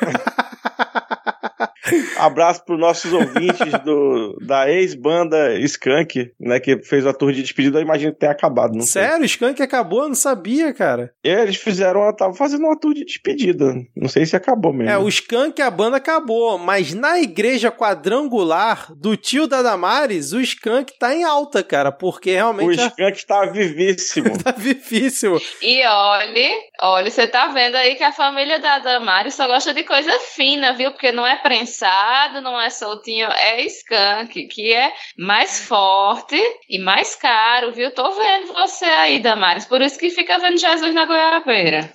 Abraço para os nossos ouvintes do, da ex-banda Skank, né, que fez a tour de despedida, eu imagino que tenha acabado, não sei. Sério? O Skank acabou? Eu não sabia, cara. Eles fizeram, estavam fazendo uma tour de despedida, não sei se acabou mesmo. É, o Skank, a banda acabou, mas na igreja quadrangular do tio da Damares, o Skank tá em alta, cara, porque O realmente Skank está vivíssimo. tá difícil. E olhe, olhe, você tá vendo aí que a família da Damares só gosta de coisa fina, viu? Porque não é não é soltinho, é skunk, que é mais forte e mais caro, viu? Tô vendo você aí, Damares. Por isso que fica vendo Jesus na goiabeira.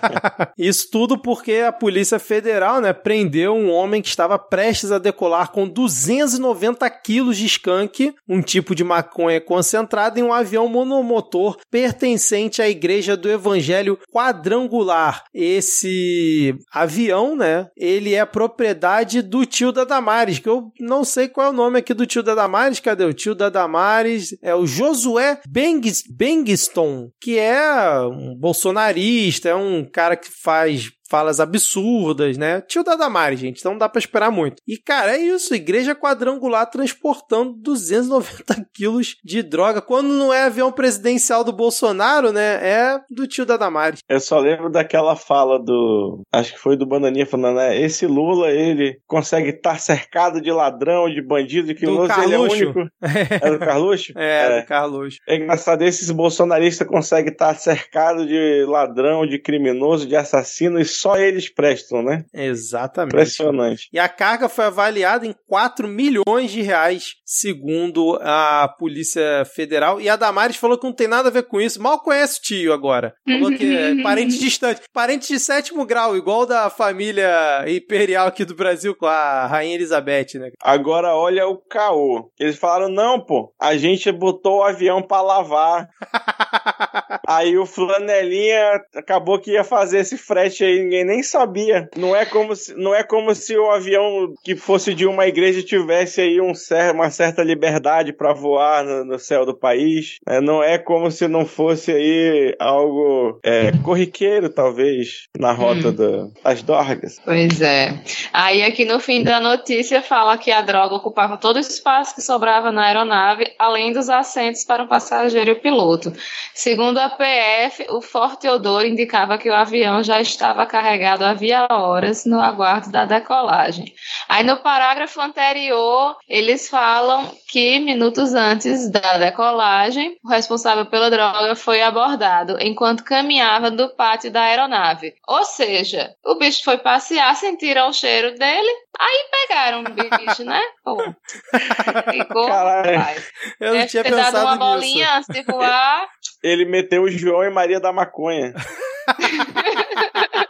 Isso tudo porque a Polícia Federal, né, prendeu um homem que estava prestes a decolar com 290 quilos de skunk, um tipo de maconha concentrada, em um avião monomotor pertencente à Igreja do Evangelho Quadrangular. Esse avião, né, ele é propriedade do tio da Damares, que eu não sei qual é o nome aqui do tio da Damares, cadê o tio da Damares? É o Josué Bengis, Bengiston, que é um bolsonarista, é um cara que faz falas absurdas, né? Tio da Damares, gente, então não dá pra esperar muito. E, cara, é isso, igreja quadrangular transportando 290 quilos de droga. Quando não é avião presidencial do Bolsonaro, né? É do tio da Damares. Eu só lembro daquela fala do. Acho que foi do Bananinha falando, né? Esse Lula, ele consegue estar cercado de ladrão, de bandido, de criminoso, ele é o Carluxo. único. É do Carluxo? É, do Carlos. É engraçado, esses bolsonaristas conseguem estar cercado de ladrão, de criminoso, de assassino, e só eles prestam, né? Exatamente. Impressionante. E a carga foi avaliada em 4 milhões de reais, segundo a Polícia Federal. E a Damares falou que não tem nada a ver com isso. Mal conhece o tio agora. Falou que é parente distante. Parente de sétimo grau, igual da família imperial aqui do Brasil com a Rainha Elizabeth, né? Agora olha o caô. Eles falaram, não, pô, a gente botou o avião pra lavar. aí o flanelinha acabou que ia fazer esse frete aí, ninguém nem sabia. Não é como se, não é como se o avião que fosse de uma igreja tivesse aí um cer uma certa liberdade pra voar no, no céu do país. né? não é como se não fosse aí algo é, corriqueiro, talvez, na rota Hum. da- das dorgas. Pois é. Aí aqui no fim da notícia fala que a droga ocupava todo o espaço que sobrava na aeronave, além dos assentos para o passageiro e o piloto. Segundo a PF, o forte odor indicava que o avião já estava carregado havia horas no aguardo da decolagem. Aí no parágrafo anterior, eles falam que minutos antes da decolagem, o responsável pela droga foi abordado enquanto caminhava do pátio da aeronave. Ou seja, o bicho foi passear, sentiram o cheiro dele, aí pegaram o bicho, né? Pô. Ficou. Caralho. rapaz. Eu não tinha pensado uma nisso. bolinha antes de voar. Ele meteu o João e Maria da Maconha.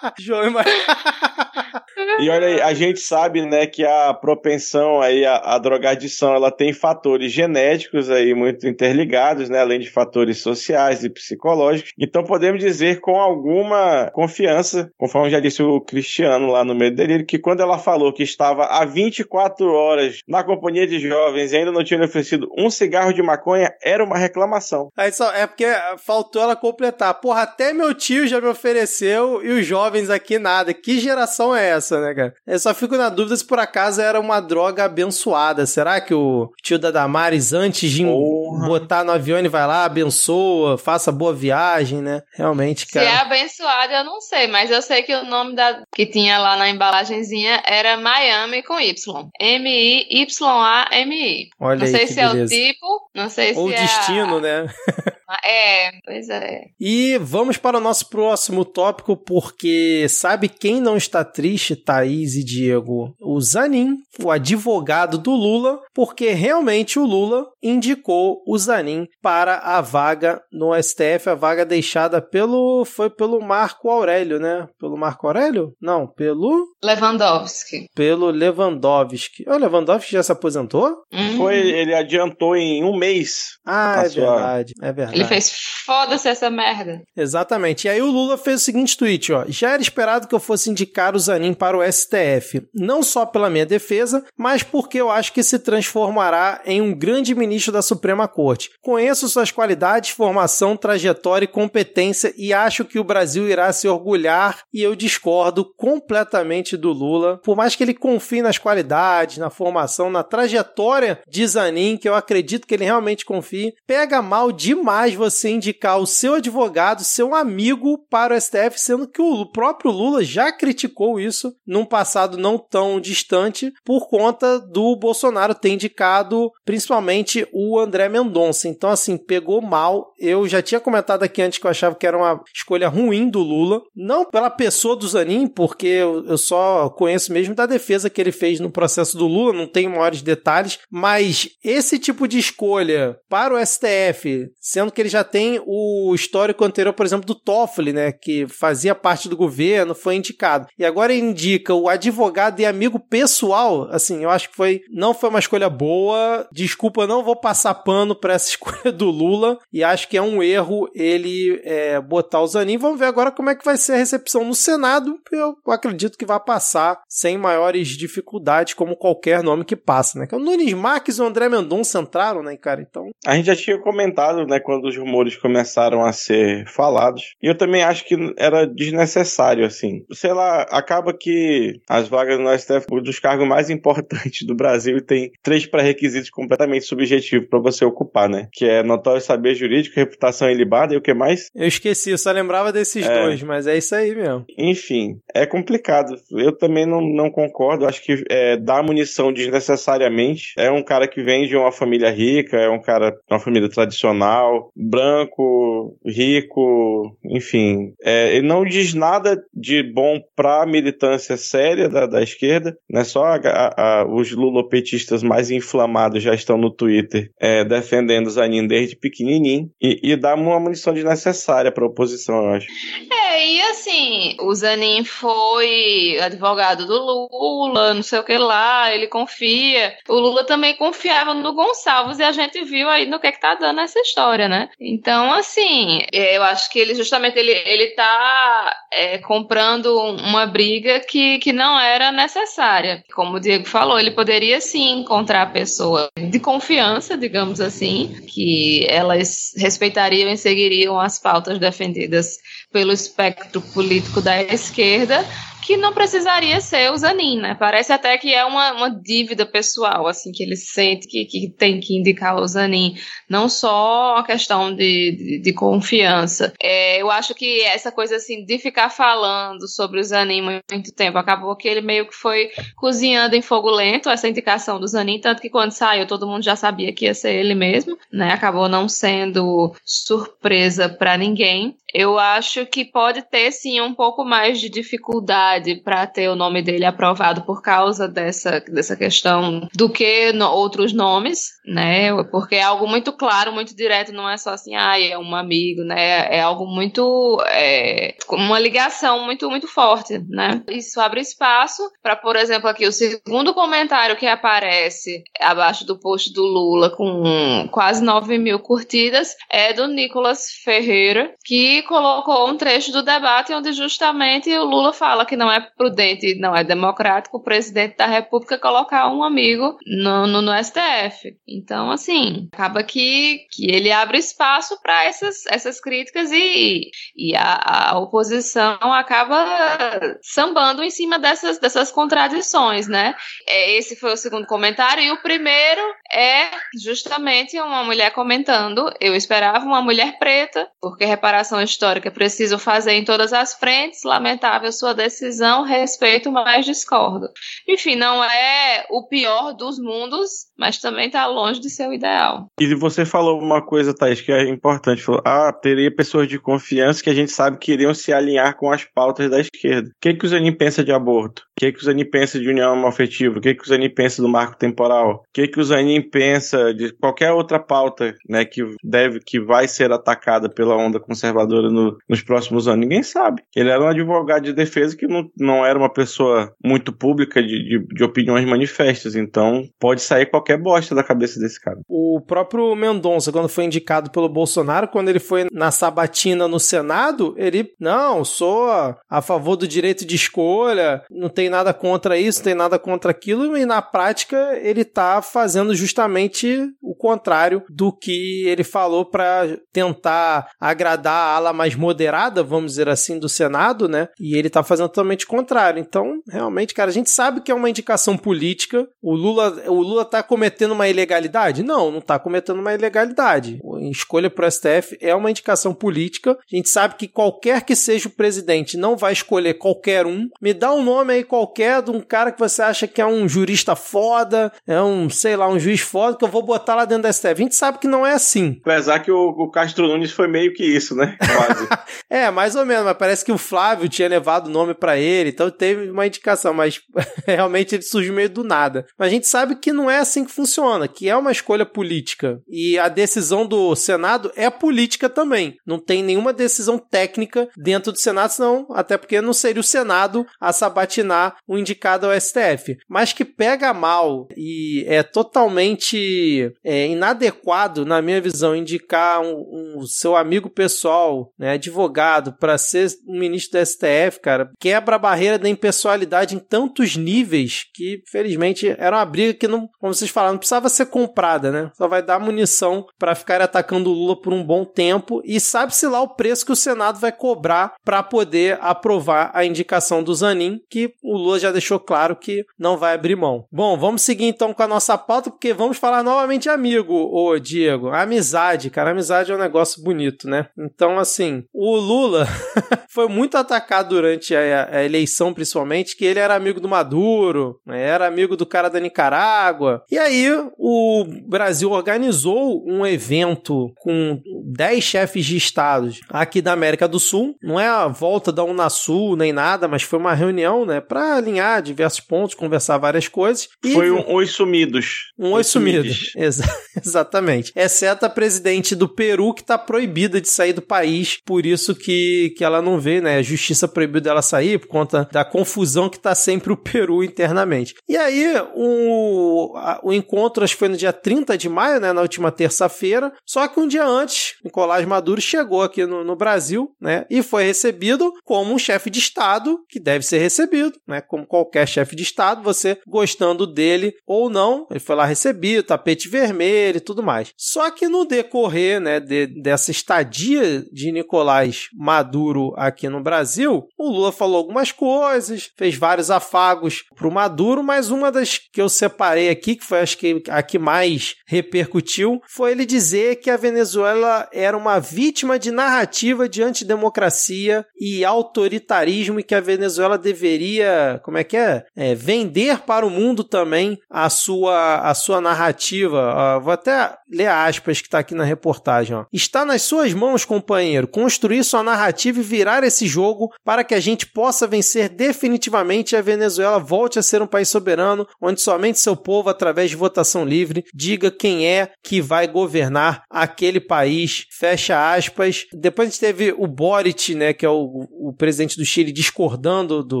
João. E olha aí, a gente sabe, né, que a propensão aí a, a drogadição, ela tem fatores genéticos aí muito interligados, né, além de fatores sociais e psicológicos. Então podemos dizer com alguma confiança, conforme já disse o Cristiano lá no meio dele, que quando ela falou que estava há 24 horas na companhia de jovens e ainda não tinha oferecido um cigarro de maconha, era uma reclamação. Aí só, é porque faltou ela completar. Porra, até meu tio já me ofereceu e os jovens aqui nada. Que geração é essa, né, cara? Eu só fico na dúvida se por acaso era uma droga abençoada. Será que o tio da Damares, antes de Porra. botar no avião, ele vai lá, abençoa, faça boa viagem, né? Realmente, cara. Se é abençoada, eu não sei, mas eu sei que o nome da que tinha lá na embalagenzinha era Miami com Y. M-I-Y-A-M-I. Olha não aí, sei se beleza. é o tipo, não sei Ou se é. destino, a... né? É, pois é. E vamos para o nosso próximo tópico, porque sabe quem não está triste, Thaís e Diego? O Zanin, o advogado do Lula, porque realmente o Lula indicou o Zanin para a vaga no STF, a vaga deixada pelo. Foi pelo Marco Aurélio, né? Pelo Marco Aurélio? Não, pelo. Lewandowski. Pelo Lewandowski. O Lewandowski já se aposentou? Uhum. Foi, ele adiantou em um mês. Ah, é Passou a- verdade. É verdade. Ele fez foda-se essa merda. Exatamente. E aí o Lula fez o seguinte tweet, ó. Já era esperado que eu fosse indicar o Zanin para o STF, não só pela minha defesa, mas porque eu acho que se transformará em um grande ministro da Suprema Corte. Conheço suas qualidades, formação, trajetória e competência e acho que o Brasil irá se orgulhar e eu discordo completamente do Lula. Por mais que ele confie nas qualidades, na formação, na trajetória de Zanin, que eu acredito que ele realmente confie, pega mal demais você indicar o seu advogado, seu amigo para o STF, sendo que o próprio Lula já criticou isso num passado não tão distante por conta do Bolsonaro ter indicado principalmente o André Mendonça. Então, assim, pegou mal. Eu já tinha comentado aqui antes que eu achava que era uma escolha ruim do Lula, não pela pessoa do Zanin, porque eu, só conheço mesmo da defesa que ele fez no processo do Lula, não tenho maiores detalhes, mas esse tipo de escolha para o STF, sendo que ele já tem o histórico anterior, por exemplo, do Toffoli, né, que fazia parte do governo, foi indicado. E agora indica o advogado e amigo pessoal, assim, eu acho que foi não foi uma escolha boa. Desculpa, não vou passar pano para essa escolha do Lula e acho que é um erro ele é, botar o Zanin. Vamos ver agora como é que vai ser a recepção no Senado. Eu acredito que vai passar sem maiores dificuldades, como qualquer nome que passa, né? Que é o Nunes Marques e o André Mendonça entraram, né, cara? Então, A gente já tinha comentado, né, quando os rumores começaram a ser falados. E eu também acho que era desnecessário, assim. Sei lá, acaba que as vagas no STF um dos cargos mais importantes do Brasil tem três pré-requisitos completamente subjetivos para você ocupar, né? Que é notório saber jurídico, reputação ilibada e o que mais? eu esqueci, eu só lembrava desses É. dois, mas é isso aí mesmo. Enfim, é complicado. Eu também não, não concordo. Acho que é, dá munição desnecessariamente. É um cara que vem de uma família rica, é um cara de uma família tradicional, branco, rico, enfim. É, ele não diz nada de bom pra militância séria da, da esquerda, né? Só a- a- a- os lulopetistas mais inflamados já estão no Twitter é, defendendo Zanin desde pequenininho e, e dá uma munição desnecessária pra oposição, eu acho. É, e assim, o Zanin foi advogado do Lula, não sei o que lá, ele confia. O Lula também confiava no Gonçalves e a gente viu aí no que que tá dando essa história, né? Então, assim, é, eu acho que ele justamente ele, ele tá é, comprando uma briga que, que não era necessária. Como o Diego falou, ele poderia sim encontrar a pessoa de confiança, digamos assim, que elas respeitariam e seguiriam as pautas defendidas pelo espectro político da esquerda, que não precisaria ser o Zanin, né? Parece até que é uma, uma dívida pessoal, assim, que ele sente que, que tem que indicar Zanin, não só a questão de, de, de confiança. É, eu acho que essa coisa, assim, de ficar falando sobre o Zanin muito tempo, acabou que ele meio que foi cozinhando em fogo lento essa indicação do Zanin, tanto que quando saiu todo mundo já sabia que ia ser ele mesmo, né? Acabou não sendo surpresa para ninguém. Eu acho que pode ter sim um pouco mais de dificuldade para ter o nome dele aprovado por causa dessa, dessa questão do que no, outros nomes, né? Porque é algo muito claro, muito direto, não é só assim, ah, é um amigo, né? É algo muito. É, uma ligação muito, muito forte, né? Isso abre espaço para, por exemplo, aqui o segundo comentário que aparece abaixo do post do Lula com quase 9 mil curtidas é do Nicolas Ferreira, que colocou um trecho do debate onde justamente o Lula fala que não é prudente, não é democrático o presidente da República colocar um amigo no, no, no STF. Então, assim, acaba que, que ele abre espaço para essas, essas críticas e, e a, a oposição acaba sambando em cima dessas, dessas contradições, né? É, esse foi o segundo comentário. E o primeiro é justamente uma mulher comentando: eu esperava uma mulher preta, porque reparação histórica preciso fazer em todas as frentes. Lamentável sua decisão, respeito, mas discordo. Enfim, não é o pior dos mundos, mas também está longe de ser o ideal. E você falou uma coisa, Thaís, que é importante. Falou, ah, teria pessoas de confiança que a gente sabe que iriam se alinhar com as pautas da esquerda. O que, que o Zanin pensa de aborto? O que, que o Zanin pensa de união afetiva? O que, que o Zanin pensa do marco temporal? O que, que o Zanin pensa de qualquer outra pauta né, que deve, que vai ser atacada pela onda conservadora no, nos próximos anos? Ninguém sabe. Ele era um advogado de defesa que não, não era uma pessoa muito pública de, de, de opiniões manifestas. Então, pode sair qualquer bosta da cabeça desse cara. O próprio Mendonça, quando foi indicado pelo Bolsonaro, quando ele foi na sabatina no Senado, ele, não, sou a favor do direito de escolha, não tem nada contra isso, tem nada contra aquilo, e na prática ele tá fazendo justamente o contrário do que ele falou para tentar agradar a ala mais moderada, vamos dizer assim, do Senado, né? E ele tá fazendo totalmente o contrário. Então, realmente, cara, a gente sabe que é uma indicação política. O Lula, o Lula tá cometendo uma ilegalidade? Não, não tá cometendo uma ilegalidade. A escolha pro STF é uma indicação política. A gente sabe que qualquer que seja o presidente não vai escolher qualquer um. Me dá um nome aí qualquer de um cara que você acha que é um jurista foda, é um, sei lá, um juiz foda, que eu vou botar lá dentro da STF. A gente sabe que não é assim. Apesar que o, o Castro Nunes foi meio que isso, né? Quase. é, mais ou menos, mas parece que o Flávio tinha levado o nome para ele, então teve uma indicação, mas realmente ele surgiu meio do nada. Mas a gente sabe que não é assim que funciona, que é uma escolha política. E a decisão do Senado é política também. Não tem nenhuma decisão técnica dentro do Senado, senão, até porque não seria o Senado a sabatinar o indicado ao STF. Mas que pega mal e é totalmente é, inadequado, na minha visão, indicar um, um seu amigo pessoal, né, advogado, para ser um ministro do STF, cara, quebra a barreira da impessoalidade em tantos níveis que, felizmente, era uma briga que, não, como vocês falaram, não precisava ser comprada, né? Só vai dar munição para ficar atacando o Lula por um bom tempo e sabe-se lá o preço que o Senado vai cobrar para poder aprovar a indicação do Zanin, que o Lula já deixou claro que não vai abrir mão. Bom, vamos seguir então com a nossa pauta, porque vamos falar novamente amigo, ô Diego. Amizade, cara, amizade é um negócio bonito, né? Então, assim, o Lula foi muito atacado durante a, a, eleição, principalmente, que ele era amigo do Maduro, né? era amigo do cara da Nicarágua. E aí, o Brasil organizou um evento com 10 chefes de estados aqui da América do Sul. Não é a volta da Unasul nem nada, mas foi uma reunião, né, alinhar diversos pontos, conversar várias coisas. E foi um Oi Sumidos. Um Oi Sumidos. Ex exatamente. Exceto a presidente do Peru, que está proibida de sair do país, por isso que, que ela não vê, né? A justiça proibiu dela sair por conta da confusão que está sempre o Peru internamente. E aí, o, a, o encontro, acho que foi no dia 30 de maio, né? Na última terça-feira. Só que um dia antes, Nicolás Maduro chegou aqui no, no Brasil, né? E foi recebido como um chefe de Estado que deve ser recebido, né? Como qualquer chefe de Estado, você gostando dele ou não, ele foi lá recebido, tapete vermelho e tudo mais. Só que no decorrer, né, de, dessa estadia de Nicolás Maduro aqui no Brasil, o Lula falou algumas coisas, fez vários afagos pro Maduro, mas uma das que eu separei aqui, que foi acho que a que mais repercutiu, foi ele dizer que a Venezuela era uma vítima de narrativa de antidemocracia e autoritarismo e que a Venezuela deveria, como é que é? é vender para o mundo também a sua, a sua narrativa. Uh, vou até ler aspas que está aqui na reportagem. Ó. Está nas suas mãos, companheiro, construir sua narrativa e virar esse jogo para que a gente possa vencer definitivamente e a Venezuela volte a ser um país soberano, onde somente seu povo, através de votação livre, diga quem é que vai governar aquele país. Fecha aspas. Depois a gente teve o Boric, né, que é o, o presidente do Chile, discordando do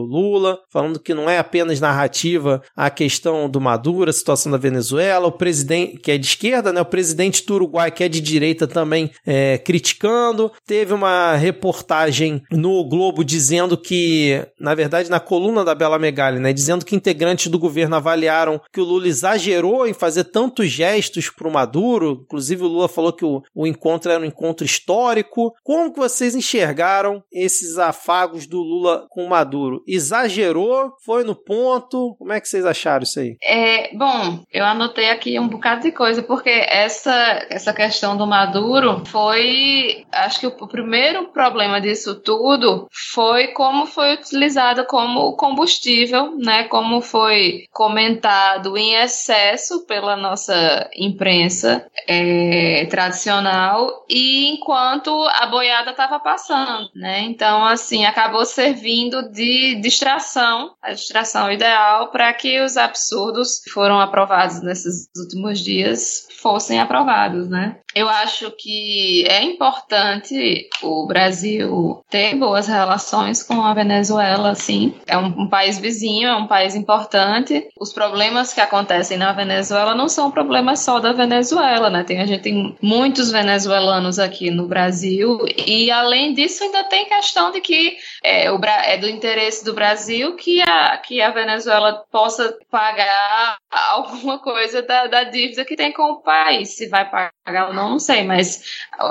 Lula, falando que não é apenas narrativa a questão do Maduro, a situação da Venezuela. O presidente, que é de esquerda, né, o presidente do Uruguai, que é de direita, também é, criticando. Teve uma reportagem no Globo dizendo que, na verdade, na coluna da Bela Megali, né, dizendo que integrantes do governo avaliaram que o Lula exagerou em fazer tantos gestos para o Maduro. Inclusive, o Lula falou que o, o encontro era um encontro histórico. Como que vocês enxergaram esses afagos do Lula com o Maduro? Exagerou? Foi no ponto? Como é que vocês acharam isso aí? É, bom, eu anotei aqui um bocado de coisa, porque essa, essa questão do Maduro foi. Acho que o, o primeiro problema disso tudo foi como foi utilizada como combustível, né? Como foi comentado em excesso pela nossa imprensa é, tradicional e enquanto a boiada estava passando, né? Então, assim, acabou servindo de distração, a distração ideal para que os absurdos que foram aprovados nesses últimos dias fossem aprovados, né? Eu acho que é importante o Brasil ter boas relações com a Venezuela, sim. É um, um, país vizinho, é um país importante. Os problemas que acontecem na Venezuela não são problemas só da Venezuela, né? Tem, a gente tem muitos venezuelanos aqui no Brasil e, além disso, ainda tem questão de que é, o, é do interesse do Brasil que a, que a Venezuela possa pagar alguma coisa da, da dívida que tem com o país. Se vai pagar ou não, não sei, mas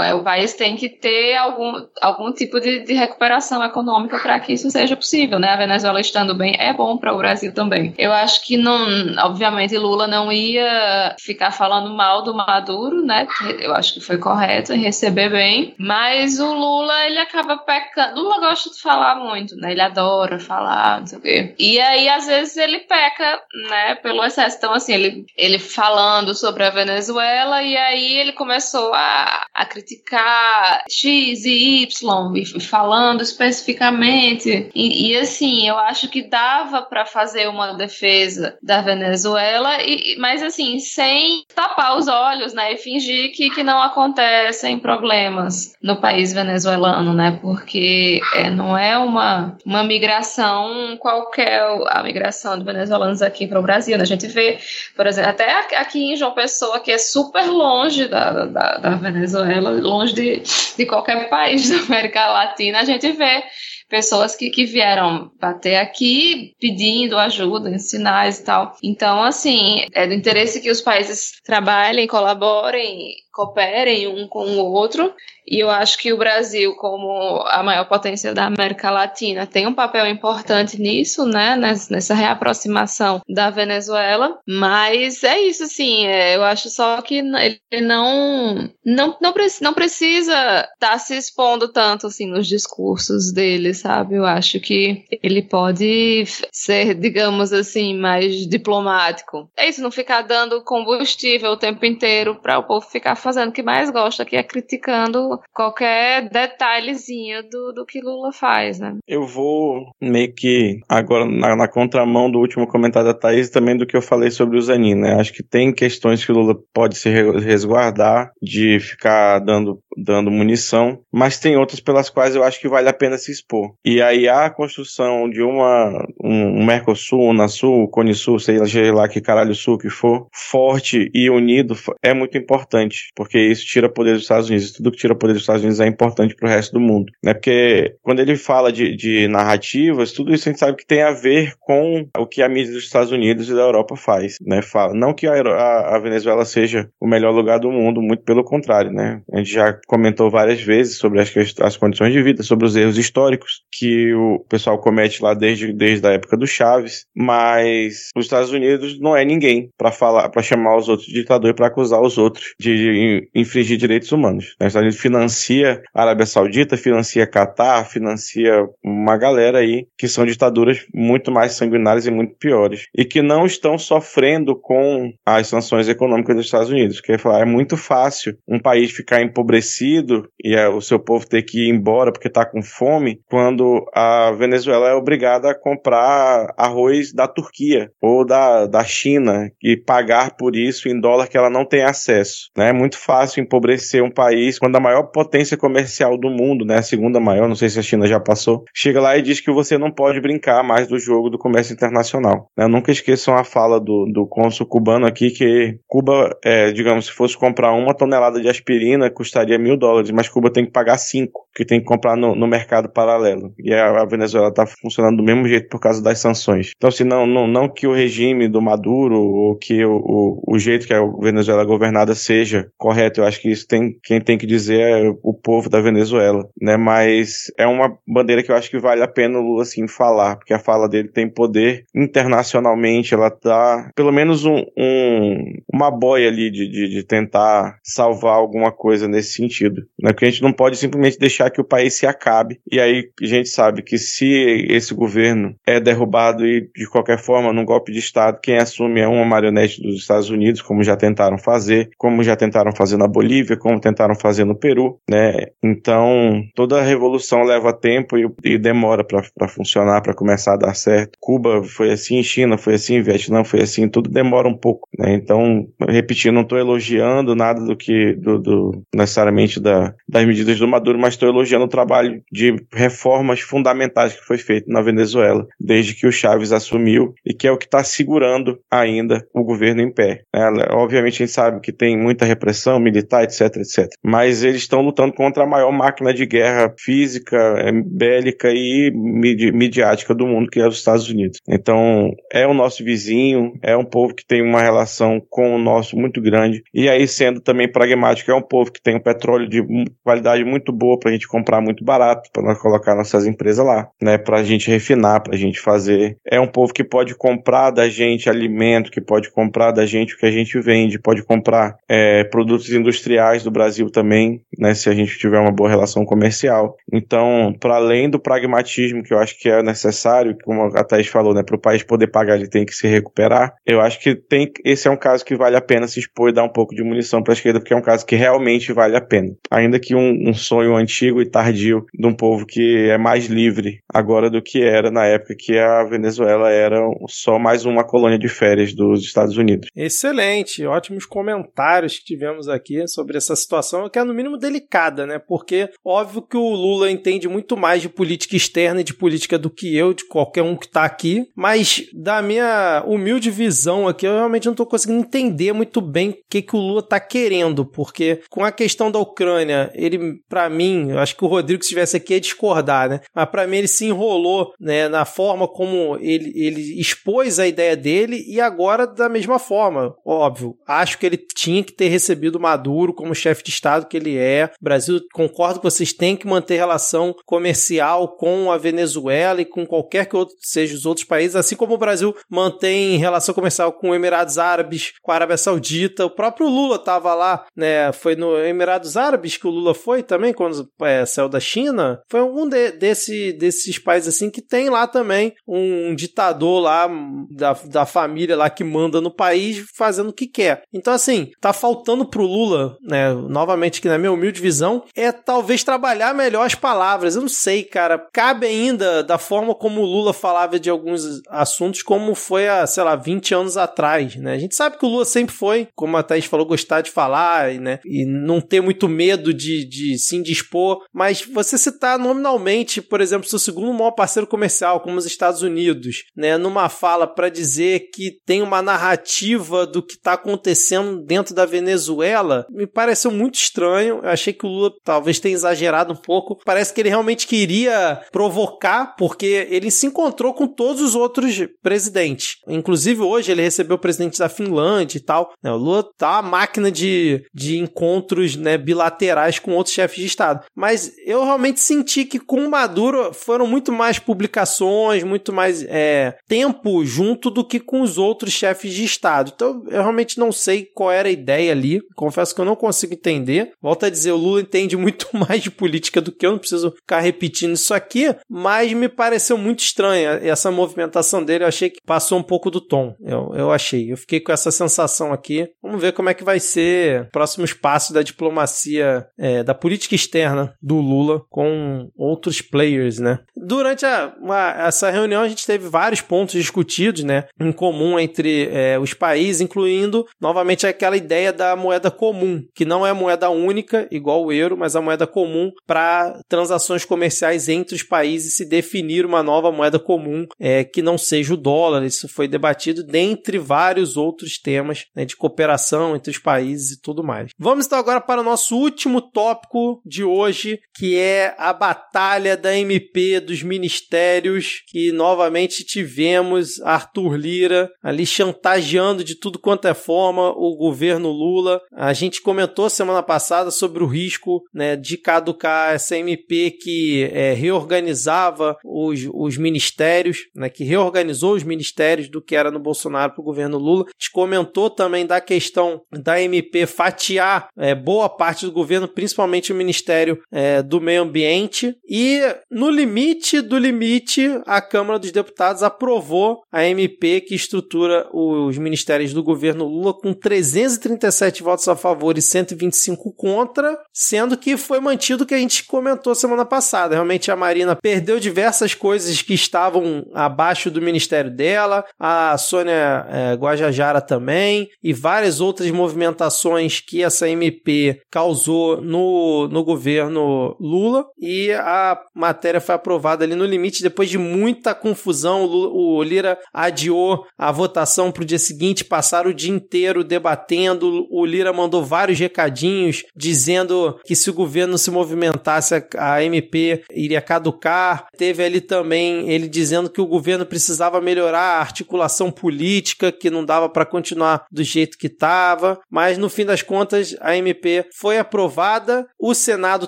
é, o país tem que ter algum, algum tipo de, de recuperação econômica para que isso seja possível, né? A Venezuela estando bem é bom para o Brasil também. Eu acho que não, obviamente, Lula não ia ficar falando mal do Maduro, né? Eu acho que foi correto em receber bem, mas o Lula ele acaba pecando. Lula gosta de falar muito, né? Ele adora falar, sei o quê. E aí às vezes ele peca, né? Pelo excesso. Então assim, ele ele falando sobre a Venezuela e aí ele começou a, a criticar X e Y, e falando especificamente. E, e assim, eu acho que dava para fazer uma defesa da Venezuela, e, mas assim, sem tapar os olhos, né? E fingir que, que não acontecem problemas no país venezuelano, né? Porque é, não é uma, uma migração qualquer, a migração de venezuelanos aqui para o Brasil. Né? A gente vê, por exemplo, até aqui em João Pessoa, que é super longe da, da da, Venezuela, longe de, de qualquer país da América Latina, a gente vê pessoas que, que vieram bater aqui pedindo ajuda em sinais e tal. Então, assim, é do interesse que os países trabalhem, colaborem, cooperem um com o outro e eu acho que o Brasil, como a maior potência da América Latina, tem um papel importante nisso, né? Nessa reaproximação da Venezuela. Mas é isso, assim. É, eu acho só que ele não, não, não, não precisa estar tá se expondo tanto, assim, nos discursos dele, sabe? Eu acho que ele pode ser, digamos assim, mais diplomático. É isso, não ficar dando combustível o tempo inteiro para o povo ficar fazendo que mais gosta, que é criticando qualquer detalhezinho do, do que Lula faz, né? Eu vou meio que agora na, na contramão do último comentário da Thaís também do que eu falei sobre o Zanin, né? Acho que tem questões que o Lula pode se resguardar de ficar dando, dando munição, mas tem outras pelas quais eu acho que vale a pena se expor. E aí a construção de uma um, um Mercosul, Unasul, Cone Sul, sei lá que caralho sul que for, forte e unido é muito importante, porque isso tira poder dos Estados Unidos. Tudo que tira poder dos Estados Unidos é importante para o resto do mundo, né? Porque quando ele fala de, de narrativas, tudo isso a gente sabe que tem a ver com o que a mídia dos Estados Unidos e da Europa faz, né? Fala, não que a, a, Venezuela seja o melhor lugar do mundo, muito pelo contrário, né? A gente já comentou várias vezes sobre as, as condições de vida, sobre os erros históricos que o pessoal comete lá desde, desde a época do Chaves, mas os Estados Unidos não é ninguém para falar, para chamar os outros de ditador e para acusar os outros de infringir direitos humanos. Os Estados Unidos financia a Arábia Saudita, financia Catar, financia uma galera aí que são ditaduras muito mais sanguinárias e muito piores e que não estão sofrendo com as sanções econômicas dos Estados Unidos. Quer falar, é muito fácil um país ficar empobrecido e é, o seu povo ter que ir embora porque está com fome, quando a Venezuela é obrigada a comprar arroz da Turquia ou da, da China e pagar por isso em dólar que ela não tem acesso. Né? É muito fácil empobrecer um país quando a maior potência comercial do mundo, né, a segunda maior, não sei se a China já passou, chega lá e diz que você não pode brincar mais do jogo do comércio internacional. Né? Nunca esqueçam a fala do, do cônsul cubano aqui que Cuba, é, digamos, se fosse comprar uma tonelada de aspirina, custaria mil dólares, mas Cuba tem que pagar cinco, que tem que comprar no, no mercado paralelo. E a, a Venezuela está funcionando do mesmo jeito por causa das sanções. Então, se não, não, não que o regime do Maduro ou que o, o, o jeito que a Venezuela é governada seja correto, eu acho que isso tem quem tem que dizer é o povo da Venezuela, né? Mas é uma bandeira que eu acho que vale a pena o Lula assim falar, porque a fala dele tem poder internacionalmente, ela dá pelo menos um, um uma boia ali de, de, de, tentar salvar alguma coisa nesse sentido, né? Porque a gente não pode simplesmente deixar que o país se acabe e aí a gente sabe que se esse governo é derrubado e de qualquer forma num golpe de estado quem assume é uma marionete dos Estados Unidos, como já tentaram fazer, como já tentaram fazer na Bolívia, como tentaram fazer no Peru, né? Então toda revolução leva tempo e, e demora para funcionar, para começar a dar certo. Cuba foi assim, China foi assim, Vietnã foi assim, tudo demora um pouco, né? Então, repetindo, não estou elogiando nada do que do, do necessariamente da, das medidas do Maduro, mas estou elogiando o trabalho de reformas fundamentais que foi feito na Venezuela desde que o Chaves assumiu e que é o que está segurando ainda o governo em pé. Né? Obviamente a gente sabe que tem muita repressão militar, etc, etc. Mas eles estão lutando contra a maior máquina de guerra física, é, bélica e midiática do mundo, que é os Estados Unidos. Então, é o nosso vizinho, é um povo que tem uma relação com o nosso muito grande. E aí, sendo também pragmático, é um povo que tem um petróleo de qualidade muito boa para a gente comprar muito barato, para nós colocar nossas empresas lá, né? Para a gente refinar, para a gente fazer. É um povo que pode comprar da gente alimento, que pode comprar da gente o que a gente vende, pode comprar é, produtos industriais do Brasil também, né? Se a gente tiver uma boa relação comercial. Então, para além do pragmatismo que eu acho que é necessário, como a Thaís falou, né? Para o país poder pagar, ele tem que se recuperar. Eu acho que tem, esse é um caso que vale a pena se expor e dar um pouco de munição para a esquerda, porque é um caso que realmente vale a pena. Ainda que um, um sonho antigo e tardio de um povo que é mais livre agora do que era na época que a Venezuela era só mais uma colônia de férias dos Estados Unidos. Excelente, ótimos comentários que tivemos aqui sobre essa situação, que é no mínimo delicada, né? Porque óbvio que o Lula entende muito mais de política externa e de política do que eu, de qualquer um que tá aqui, mas da minha humilde visão aqui, eu realmente não tô conseguindo entender muito bem o que, que o Lula tá querendo, porque com a questão da Ucrânia, ele, para mim, eu acho que o Rodrigo, se estivesse aqui, ia discordar, né? Mas para mim ele se enrolou, né, na forma como ele, ele expôs a ideia dele e agora da mesma forma, óbvio. Acho que ele tinha que ter recebido Maduro como chefe de Estado que ele é. O Brasil, concordo que vocês têm que manter relação comercial com a Venezuela e com qualquer que outro seja os outros países, assim como o Brasil mantém relação comercial com Emirados Árabes, com a Arábia Saudita. O próprio Lula estava lá, né? Foi no Emirados Árabes que o Lula foi também, quando é, saiu da China. Foi algum de, desse, desses países assim que tem lá também um ditador lá da, da família lá que manda no país fazendo o que quer. Então, assim, tá faltando pro Lula, né? Novamente, que na minha humilde visão, é talvez trabalhar melhor as palavras. Eu não sei, cara. Cabe ainda da forma como o Lula falava de alguns assuntos, como foi há, sei lá, 20 anos atrás, né? A gente sabe que o Lula sempre foi, como a Thaís falou, gostar de falar, né? E não ter muito medo de, de se indispor. Mas você citar nominalmente, por exemplo, seu segundo maior parceiro comercial, como os Estados Unidos, né? Numa fala para dizer que tem uma narrativa do que está acontecendo dentro da Venezuela, me pareceu muito estranho. Eu achei que o Lula talvez tenha exagerado um pouco. Parece que ele realmente queria provocar, porque ele se encontrou com todos os outros presidentes. Inclusive, hoje ele recebeu o presidente da Finlândia e tal. Né? O Lula tá uma máquina de, de encontros né, bilaterais com outros chefes de Estado. Mas eu realmente senti que com Maduro foram muito mais publicações, muito mais é, tempo junto do que com os outros chefes de Estado. Então eu realmente não sei qual era a ideia ali. Confesso que eu não consigo entender. Volto a dizer, o Lula entende muito mais de política do que eu, não preciso ficar repetindo isso aqui, mas me pareceu muito estranha essa movimentação dele. Eu achei que passou um pouco do tom. Eu, eu achei. Eu fiquei com essa sensação aqui. Vamos ver como é que vai ser próximos passos da diplomacia, é, da política externa do Lula com outros players, né? Durante a, uma, essa reunião a gente teve vários pontos discutidos, né? Em comum entre é, os países, incluindo novamente aquela ideia da moeda comum, que não é moeda única, igual o euro, mas a moeda comum para transações comerciais entre os países se definir uma nova moeda comum é, que não seja o dólar. Isso foi debatido dentre vários outros temas né, de cooperação entre os países e tudo mais. Vamos então agora para o nosso último tópico de hoje, que é a batalha da MP dos ministérios, que novamente tivemos Arthur Lira ali chantageando de tudo quanto é forma o governo Lula. A gente comentou semana passada sobre o risco né, de caducar essa MP que é, reorganizava os, os ministérios, né, que reorganizou os ministérios do que era no Bolsonaro para o governo Lula. A gente comentou também da questão da MP fatiar é, boa parte do governo, principalmente o Ministério é, do Meio Ambiente. E no limite do limite, a Câmara dos Deputados aprovou a MP que estrutura os ministérios do governo Lula com 337 votos a favor e 125 contra, sendo que foi mantido o que a gente comentou semana passada. Realmente a Marina perdeu diversas coisas que estavam abaixo do ministério dela, a Sônia é, Guajajara também, e várias outras movimentações que essa MP causou no, no governo Lula. E a matéria foi aprovada ali no limite depois de muita confusão. O, o Lira adiou a votação para o dia seguinte, passaram o dia inteiro debatendo. O Lira mandou vários recadinhos dizendo que se o governo se movimentasse, a, a MP iria caducar. Teve ali também ele dizendo que o governo precisava melhorar a articulação política, que não dava para continuar do jeito que estava. Mas no fim das contas, a MP foi aprovada. O Senado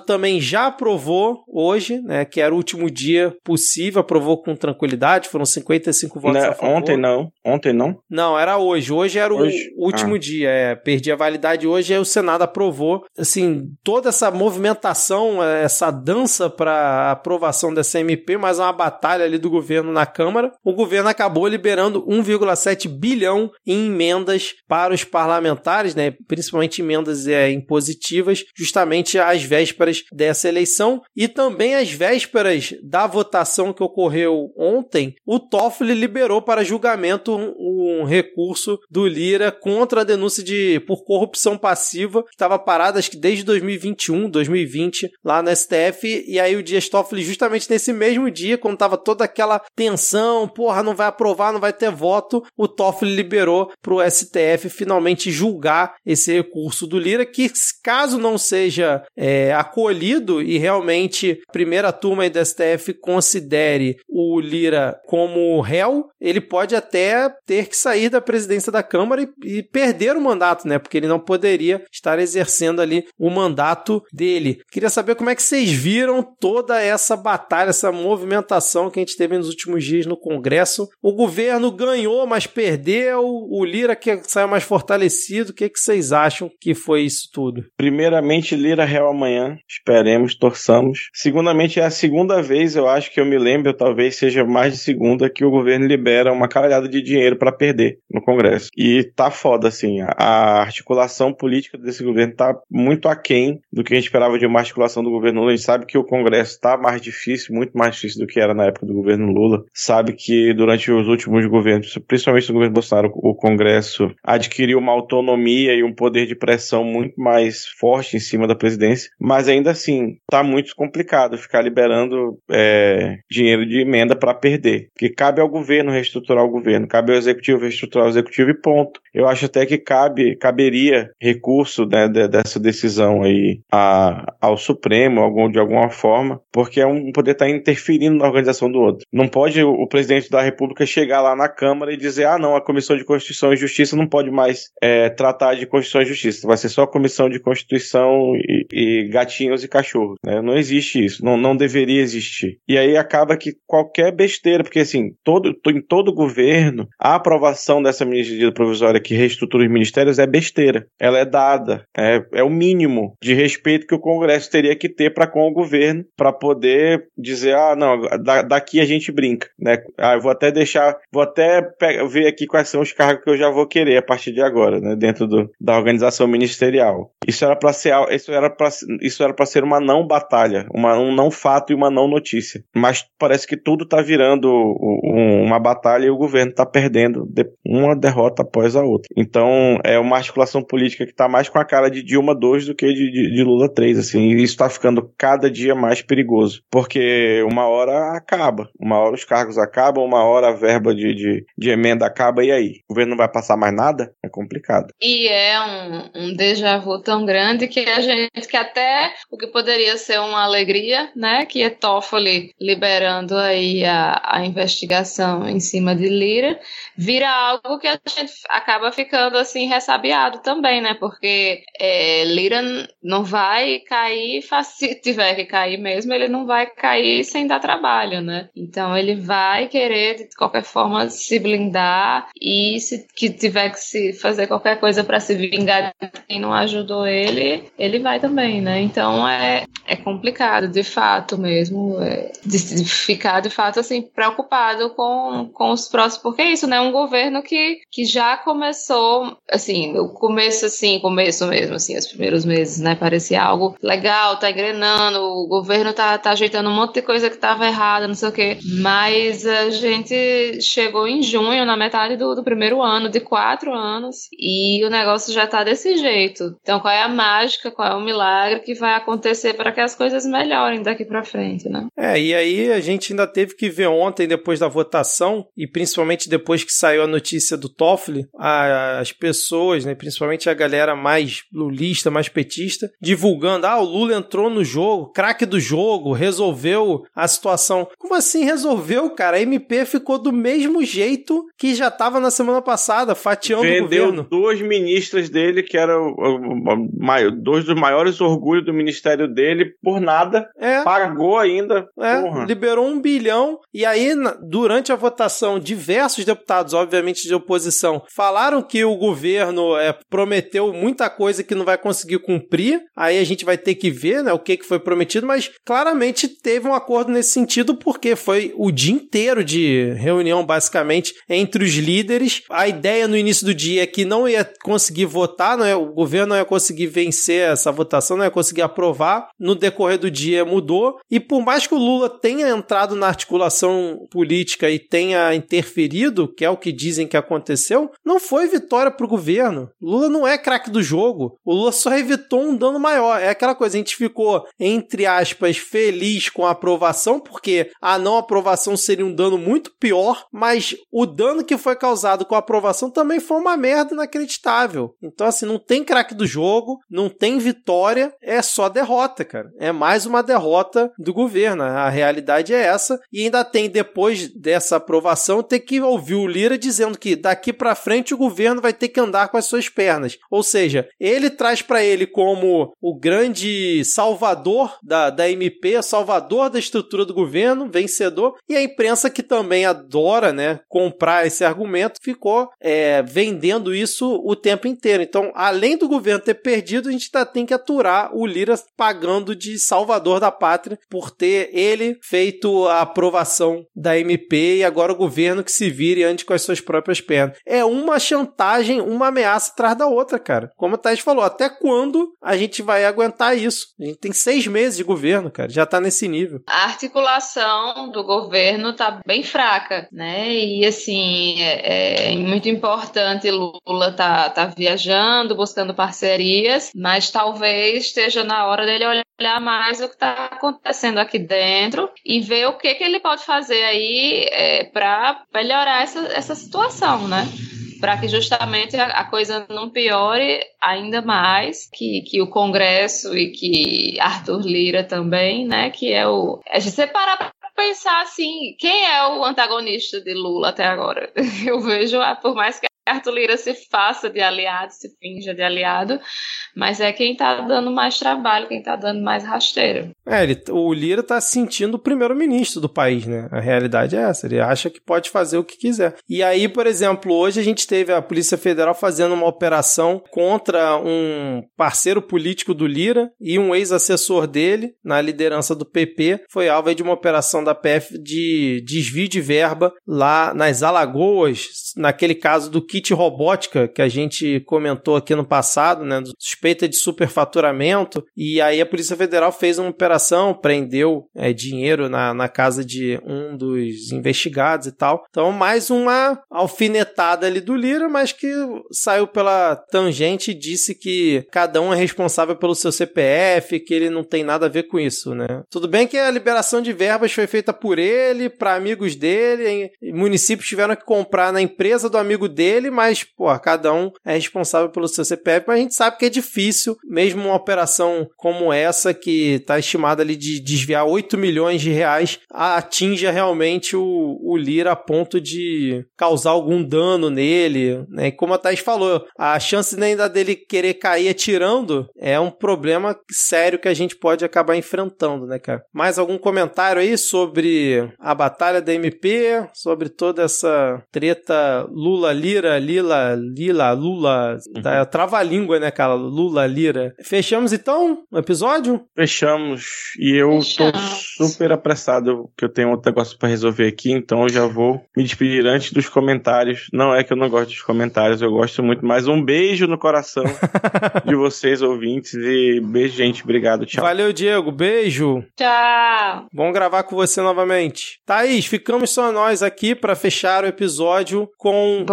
também já aprovou hoje, né, que era o último dia possível, aprovou com tranquilidade, foram 55 votos não, a favor. Ontem não, ontem não? Não, era hoje. Hoje era Hoje? o último Ah. dia, é, perdi a validade hoje, aí o Senado aprovou. Assim, toda essa movimentação, eh, essa dança para aprovação dessa MP, mais uma batalha ali do governo na Câmara. O governo acabou liberando 1,7 bilhão em emendas para os parlamentares, né, principalmente emendas é, impositivas, justamente às vésperas dessa eleição e também às vésperas da votação que ocorreu ontem, o Toffoli liberou para julgamento um, um recurso do Lira contra a denúncia de por corrupção passiva que estava parada acho que desde 2021, 2020 lá no STF e aí o Dias Toffoli justamente nesse mesmo dia quando tava toda aquela tensão, porra, não vai aprovar, não vai ter voto, o Toffoli liberou para o STF finalmente julgar esse recurso do Lira que caso não seja é, acolhido e realmente a primeira turma aí do STF considere o Lira como réu, ele pode até ter que sair da presidência da Câmara e, e perder o mandato, né? Porque ele não poderia estar exercendo ali o mandato dele. Queria saber como é que vocês viram toda essa batalha, essa movimentação que a gente teve nos últimos dias no Congresso. O governo ganhou, mas perdeu. O Lira que saiu mais fortalecido. O que, que vocês acham que foi isso tudo? Primeiramente, Lira Real amanhã. Esperemos, torçamos. Segundamente, é a segunda vez, eu acho que eu me lembro, talvez seja mais de segunda, que o governo libera uma caralhada de dinheiro para perder no Congresso. E tá foda, assim. A, a articulação política desse governo tá muito aquém do que a gente esperava de uma articulação do governo Lula. A gente sabe que o Congresso tá mais difícil, muito mais difícil do que era na época do governo Lula. Sabe que durante os últimos governos, principalmente no governo Bolsonaro, o Congresso adquiriu uma autonomia e um poder de pressão muito mais forte em cima da presidência, mas ainda assim tá muito complicado ficar liberando é, dinheiro de emenda para perder, porque cabe ao governo reestruturar o governo, cabe ao executivo reestruturar o executivo e ponto. Eu acho até que cabe, caberia recurso né, de- dessa decisão aí a- ao Supremo, algum, de alguma forma, porque é um poder estar interferindo na organização do outro. Não pode o, o presidente da República chegar lá na Câmara e dizer, ah, não, a Comissão de Constituição e Justiça não pode mais é, tratar de Constituição e Justiça, vai ser só Comissão de Constituição e, e gatinhos e cachorros. Né? Não existe isso, não, não deveria existir. E aí acaba que qualquer besteira, porque assim, todo, em todo governo, a aprovação dessa medida provisória que reestrutura os ministérios é besteira. Ela é dada, é, é o mínimo de respeito que o Congresso teria que ter para com o governo, para poder dizer, ah, não, da, daqui a gente brinca, né? Ah, eu vou até deixar, vou até pegar, ver aqui quais são os cargos que eu já vou querer a partir de agora, né? Dentro do, da organização ministerial. Isso era para ser, isso era para isso era para ser uma não batalha, uma, um não fato e uma não notícia. Mas parece que tudo está virando um, uma batalha e o governo está perdendo uma derrota após a outra. Então é uma articulação política que está mais com a cara de Dilma 2 do que de, de, de Lula 3, assim. E isso está ficando cada dia mais perigoso, porque uma hora acaba, uma hora os cargos acabam, uma hora a verba de, de, de emenda acaba e aí? O governo não vai passar mais nada? É complicado. E é um, um déjà vu tão grande que a gente que até o que poderia ser uma alegria, né, que é Toffoli liberando aí a, a investigação em cima de Lira, vira algo que a gente acaba ficando assim ressabiado também, né? Porque é, Lira não vai cair, se tiver que cair mesmo, ele não vai cair sem dar trabalho, né? Então ele vai querer de qualquer forma se blindar e se que tiver que se fazer qualquer coisa para se vingar de quem não ajudou ele, ele vai também, né? Então é, é complicado, de fato mesmo, é, de, de ficar de fato assim preocupado com, com os próximos, porque é isso, né? Um governo que, que já começou, assim, no começo, assim, começo mesmo, assim, os primeiros meses, né? Parecia algo legal, tá engrenando, o governo tá, tá ajeitando um monte de coisa que tava errada, não sei o quê. Mas a gente chegou em junho, na metade do, do primeiro ano, de quatro anos, e o negócio já tá desse jeito. Então, qual é a mágica, qual é o milagre que vai acontecer para que as coisas melhorem daqui para frente, né? É, e aí a gente ainda teve que ver ontem, depois da votação, e principalmente depois que saiu a notícia do Toffoli, as pessoas, né, principalmente a galera mais lulista, mais petista, divulgando: ah, o Lula entrou no jogo, craque do jogo, resolveu a situação. Como assim resolveu, cara? A MP ficou do mesmo jeito que já estava na semana passada, fatiando Vendeu o governo. duas ministras dele, que eram dois dos maiores orgulhos do ministério dele, por nada. É. Pagou ainda. É, liberou um bilhão. E aí, durante a votação, diversos deputados, obviamente de oposição, falaram que o governo é, prometeu muita coisa que não vai conseguir cumprir. Aí a gente vai ter que ver né, o que, que foi prometido, mas claramente teve um acordo nesse sentido, porque foi o dia inteiro de reunião, basicamente, entre os líderes. A ideia no início do dia é que não ia conseguir votar, não é, o governo não ia conseguir vencer essa votação, não ia conseguir aprovar. No decorrer do dia mudou. E por mais que o Lula tenha entrado na articulação política e tenha interferido, que é o que dizem que aconteceu, não foi vitória para o governo. Lula não é craque do jogo. O Lula só evitou um dano maior. É aquela coisa, a gente ficou, entre aspas, feliz com a aprovação, porque a não aprovação seria um dano muito pior, mas o dano que foi causado com a aprovação também foi uma merda inacreditável. Então, assim, não tem craque do jogo, não tem vitória, é só derrota, cara. É mais uma derrota do governo. A realidade é essa. E ainda tem, depois dessa aprovação, ter que ouvir o Lira dizendo que daqui para frente o governo vai ter que andar com as suas pernas. Ou seja, ele traz para ele como o grande salvador da, da MP, salvador da estrutura do governo, vencedor, e a imprensa que também adora né, comprar esse argumento ficou é, vendendo isso o tempo inteiro. Então, além do governo ter perdido, a gente tá, tem que aturar o Lira pagando de salvador da pátria por ter ele feito a aprovação da MP e agora o governo que se vire antes com as suas próprias pernas. É uma chantagem, uma ameaça atrás da outra, cara. Como o Thais falou, até quando a gente vai aguentar isso? A gente tem seis meses de governo, cara, já tá nesse nível. A articulação do governo tá bem fraca, né? E assim, é, é muito importante Lula tá, tá viajando, buscando parcerias, mas talvez esteja na hora dele olhar mais o que está acontecendo aqui dentro e ver o que, que ele pode fazer aí é, para melhorar essa, essa situação, né? para que justamente a, coisa não piore ainda mais, que, que o Congresso e que Arthur Lira também, né, que é o... A gente separar para pensar assim, quem é o antagonista de Lula até agora? Eu vejo, por mais que Arthur Lira se faça de aliado, se finja de aliado, mas é quem tá dando mais trabalho, quem tá dando mais rasteiro. É, ele, o Lira tá sentindo o primeiro-ministro do país, né? A realidade é essa, ele acha que pode fazer o que quiser. E aí, por exemplo, hoje a gente teve a Polícia Federal fazendo uma operação contra um parceiro político do Lira e um ex-assessor dele na liderança do PP, foi alvo de uma operação da PF de desvio de verba lá nas Alagoas, naquele caso do kit robótica que a gente comentou aqui no passado, né, suspeita de superfaturamento, e aí a Polícia Federal fez uma operação, prendeu é, dinheiro na, na casa de um dos investigados e tal. Então, mais uma alfinetada ali do Lira, mas que saiu pela tangente e disse que cada um é responsável pelo seu CPF, que ele não tem nada a ver com isso, né? Tudo bem que a liberação de verbas foi feita por ele, para amigos dele, municípios tiveram que comprar na empresa do amigo dele, mas, pô, cada um é responsável pelo seu CPF, mas a gente sabe que é difícil, mesmo uma operação como essa, que está estimada ali de desviar 8 milhões de reais, atinja realmente o, o Lira a ponto de causar algum dano nele, né? E como a Thais falou, a chance ainda dele querer cair atirando é um problema sério que a gente pode acabar enfrentando, né, cara? Mais algum comentário aí sobre a batalha da MP, sobre toda essa treta Lula-Lira, Lila, Lila, Lula, uhum. tá, trava-língua, né, cara? Lula-Lira. Fechamos então o episódio? Fechamos. E eu Fechamos. tô super apressado, que eu tenho outro negócio para resolver aqui, então eu já vou me despedir antes dos comentários. Não é que eu não gosto dos comentários, eu gosto muito, mas um beijo no coração de vocês, ouvintes, e beijo, gente. Obrigado, tchau. Valeu, Diego. Beijo. Tchau. Bom gravar com você novamente. Thaís, ficamos só nós aqui para fechar o episódio com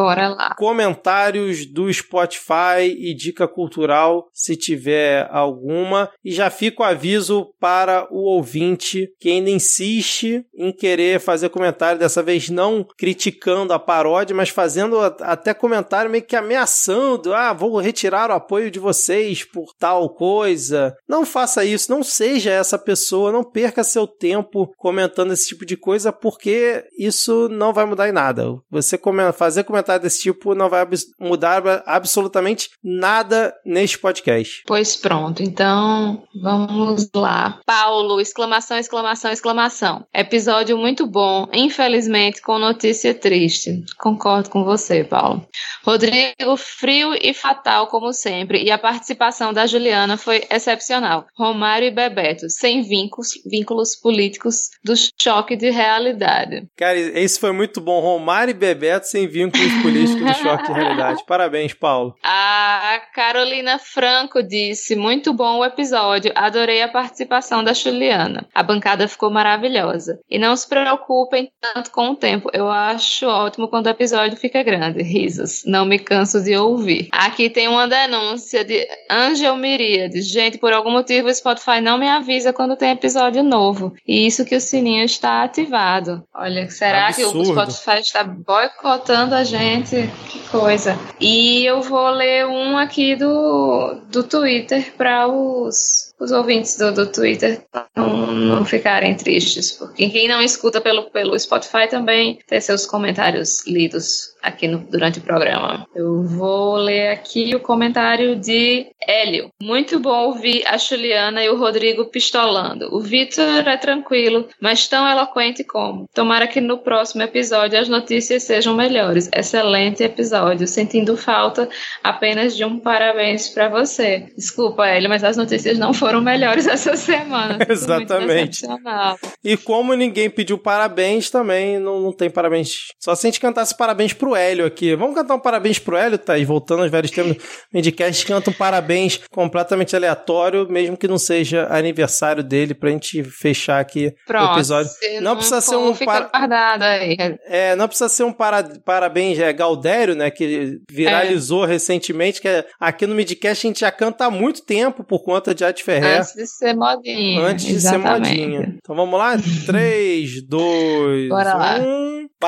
comentários do Spotify e dica cultural, se tiver alguma. E já fica o aviso para o ouvinte que ainda insiste em querer fazer comentário, dessa vez não criticando a paródia, mas fazendo até comentário meio que ameaçando: ah, vou retirar o apoio de vocês por tal coisa. Não faça isso, não seja essa pessoa, não perca seu tempo comentando esse tipo de coisa, porque isso não vai mudar em nada. Você fazer comentário desse tipo não vai mudar absolutamente nada neste podcast. Pois pronto, então vamos lá. Paulo, exclamação, exclamação, exclamação. Episódio muito bom, infelizmente com notícia triste. Concordo com você, Paulo. Rodrigo, frio e fatal como sempre, e a participação da Juliana foi excepcional. Romário e Bebeto, sem vínculos, vínculos políticos do choque de realidade. Cara, esse foi muito bom. Romário e Bebeto sem vínculos políticos do choque de realidade. Parabéns, Paulo. A Carolina Franco disse: muito bom o episódio, adorei a participação da Juliana. A bancada ficou maravilhosa. E não se preocupem tanto com o tempo, eu acho ótimo quando o episódio fica grande. Risos, não me canso de ouvir. Aqui tem uma denúncia de Angel Miríade. Gente, por algum motivo o Spotify não me avisa quando tem episódio novo. E isso que o sininho está ativado. Olha, será Absurdo. que o Spotify está boicotando a gente? Que coisa. E eu vou ler um aqui do, do Twitter para os os ouvintes do, do Twitter não, não ficarem tristes, porque quem não escuta pelo, pelo Spotify também tem seus comentários lidos aqui no, durante o programa. Eu vou ler aqui o comentário de Hélio. Muito bom ouvir a Juliana e o Rodrigo pistolando. O Vitor é tranquilo, mas tão eloquente como. Tomara que no próximo episódio as notícias sejam melhores. Excelente episódio. Sentindo falta apenas de um parabéns para você. Desculpa, Hélio, mas as notícias não foram melhores essa semana. Exatamente. E como ninguém pediu parabéns, também não, não tem parabéns. Só se a gente cantasse parabéns pro Hélio aqui. Vamos cantar um parabéns pro Hélio, tá? E voltando aos velhos tempos, o Indicast canta um parabéns completamente aleatório, mesmo que não seja aniversário dele, pra gente fechar aqui Pronto, o episódio. Não, não precisa ser um para... aí. É, não precisa ser um para... parabéns, é Galdério, né? Que viralizou é. recentemente, que é... aqui no Midcast a gente já canta há muito tempo por conta de Arte Ferrer. Antes de ser modinha. Antes Exatamente. de ser modinha. Então vamos lá? 3, 2, Bora 1. Lá.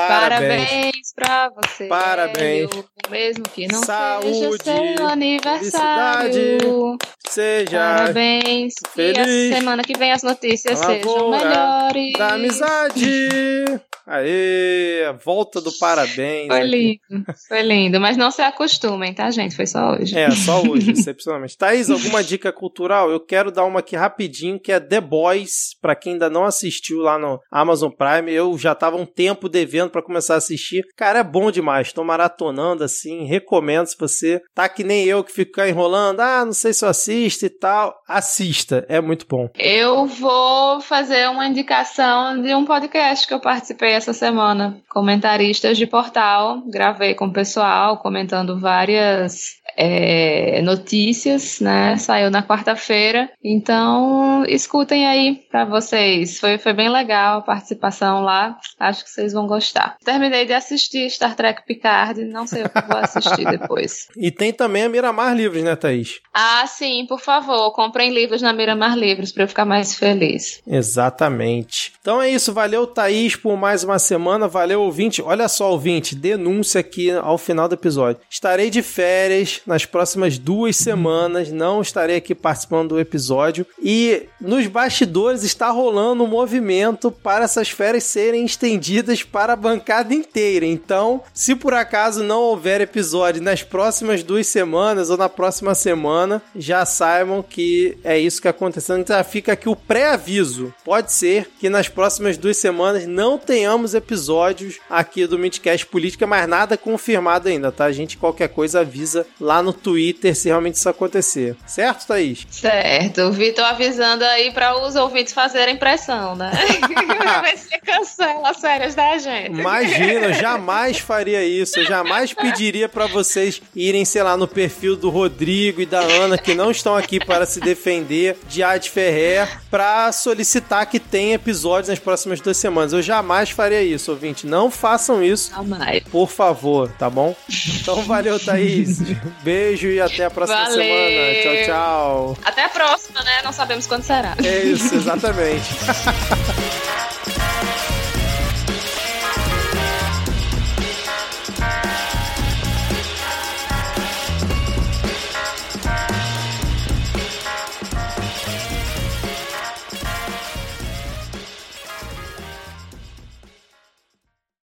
Parabéns. Parabéns pra você. Parabéns. Mesmo que não Saúde, seja seu aniversário. Seja Parabéns. Feliz. E a semana que vem as notícias sejam melhores. Da amizade. Aê, volta do parabéns. Foi lindo, foi lindo. Mas não se acostumem, tá, gente? Foi só hoje. É, só hoje, excepcionalmente. Thaís, alguma dica cultural? Eu quero dar uma aqui rapidinho, que é The Boys, pra quem ainda não assistiu lá no Amazon Prime. Eu já tava um tempo devendo para começar a assistir. Cara, é bom demais. Tô maratonando assim, recomendo se você tá que nem eu que fica enrolando, ah, não sei se eu assisto e tal. Assista, é muito bom. Eu vou fazer uma indicação de um podcast que eu participei essa semana. Comentaristas de portal. Gravei com o pessoal comentando várias é, notícias, né? Saiu na quarta-feira. Então, escutem aí para vocês. Foi, foi bem legal a participação lá. Acho que vocês vão gostar. Terminei de assistir Star Trek Picard. Não sei o que vou assistir depois. E tem também a Miramar Livros, né, Thaís? Ah, sim, por favor. Comprem livros na Miramar Livros para eu ficar mais feliz. Exatamente. Então é isso. Valeu, Thaís, por mais uma semana. Valeu, ouvinte. Olha só, ouvinte, denúncia aqui ao final do episódio. Estarei de férias nas próximas duas semanas. Não estarei aqui participando do episódio. E nos bastidores está rolando um movimento para essas férias serem estendidas para a bancada inteira. Então, se por acaso não houver episódio nas próximas duas semanas ou na próxima semana, já saibam que é isso que aconteceu. Então fica aqui o pré-aviso. Pode ser que nas próximas duas semanas não tenhamos episódios aqui do Midcast Política, mas nada confirmado ainda, tá? A gente qualquer coisa avisa lá no Twitter se realmente isso acontecer. Certo, Thaís? Certo. O Vitor avisando aí para os ouvintes fazerem pressão, né? Vai ser cancela as férias da gente. Imagina, eu jamais faria isso. Eu jamais pediria para vocês irem, sei lá, no perfil do Rodrigo e da Ana, que não estão aqui para se defender de Ad Ferrer, para solicitar que tenha episódios nas próximas duas semanas. Eu jamais faria isso, ouvinte. Não façam isso. Jamais. Por favor, tá bom? Então valeu, Thaís. Beijo e até a próxima Valeu. semana. Tchau, tchau. Até a próxima, né? Não sabemos quando será. É isso, exatamente.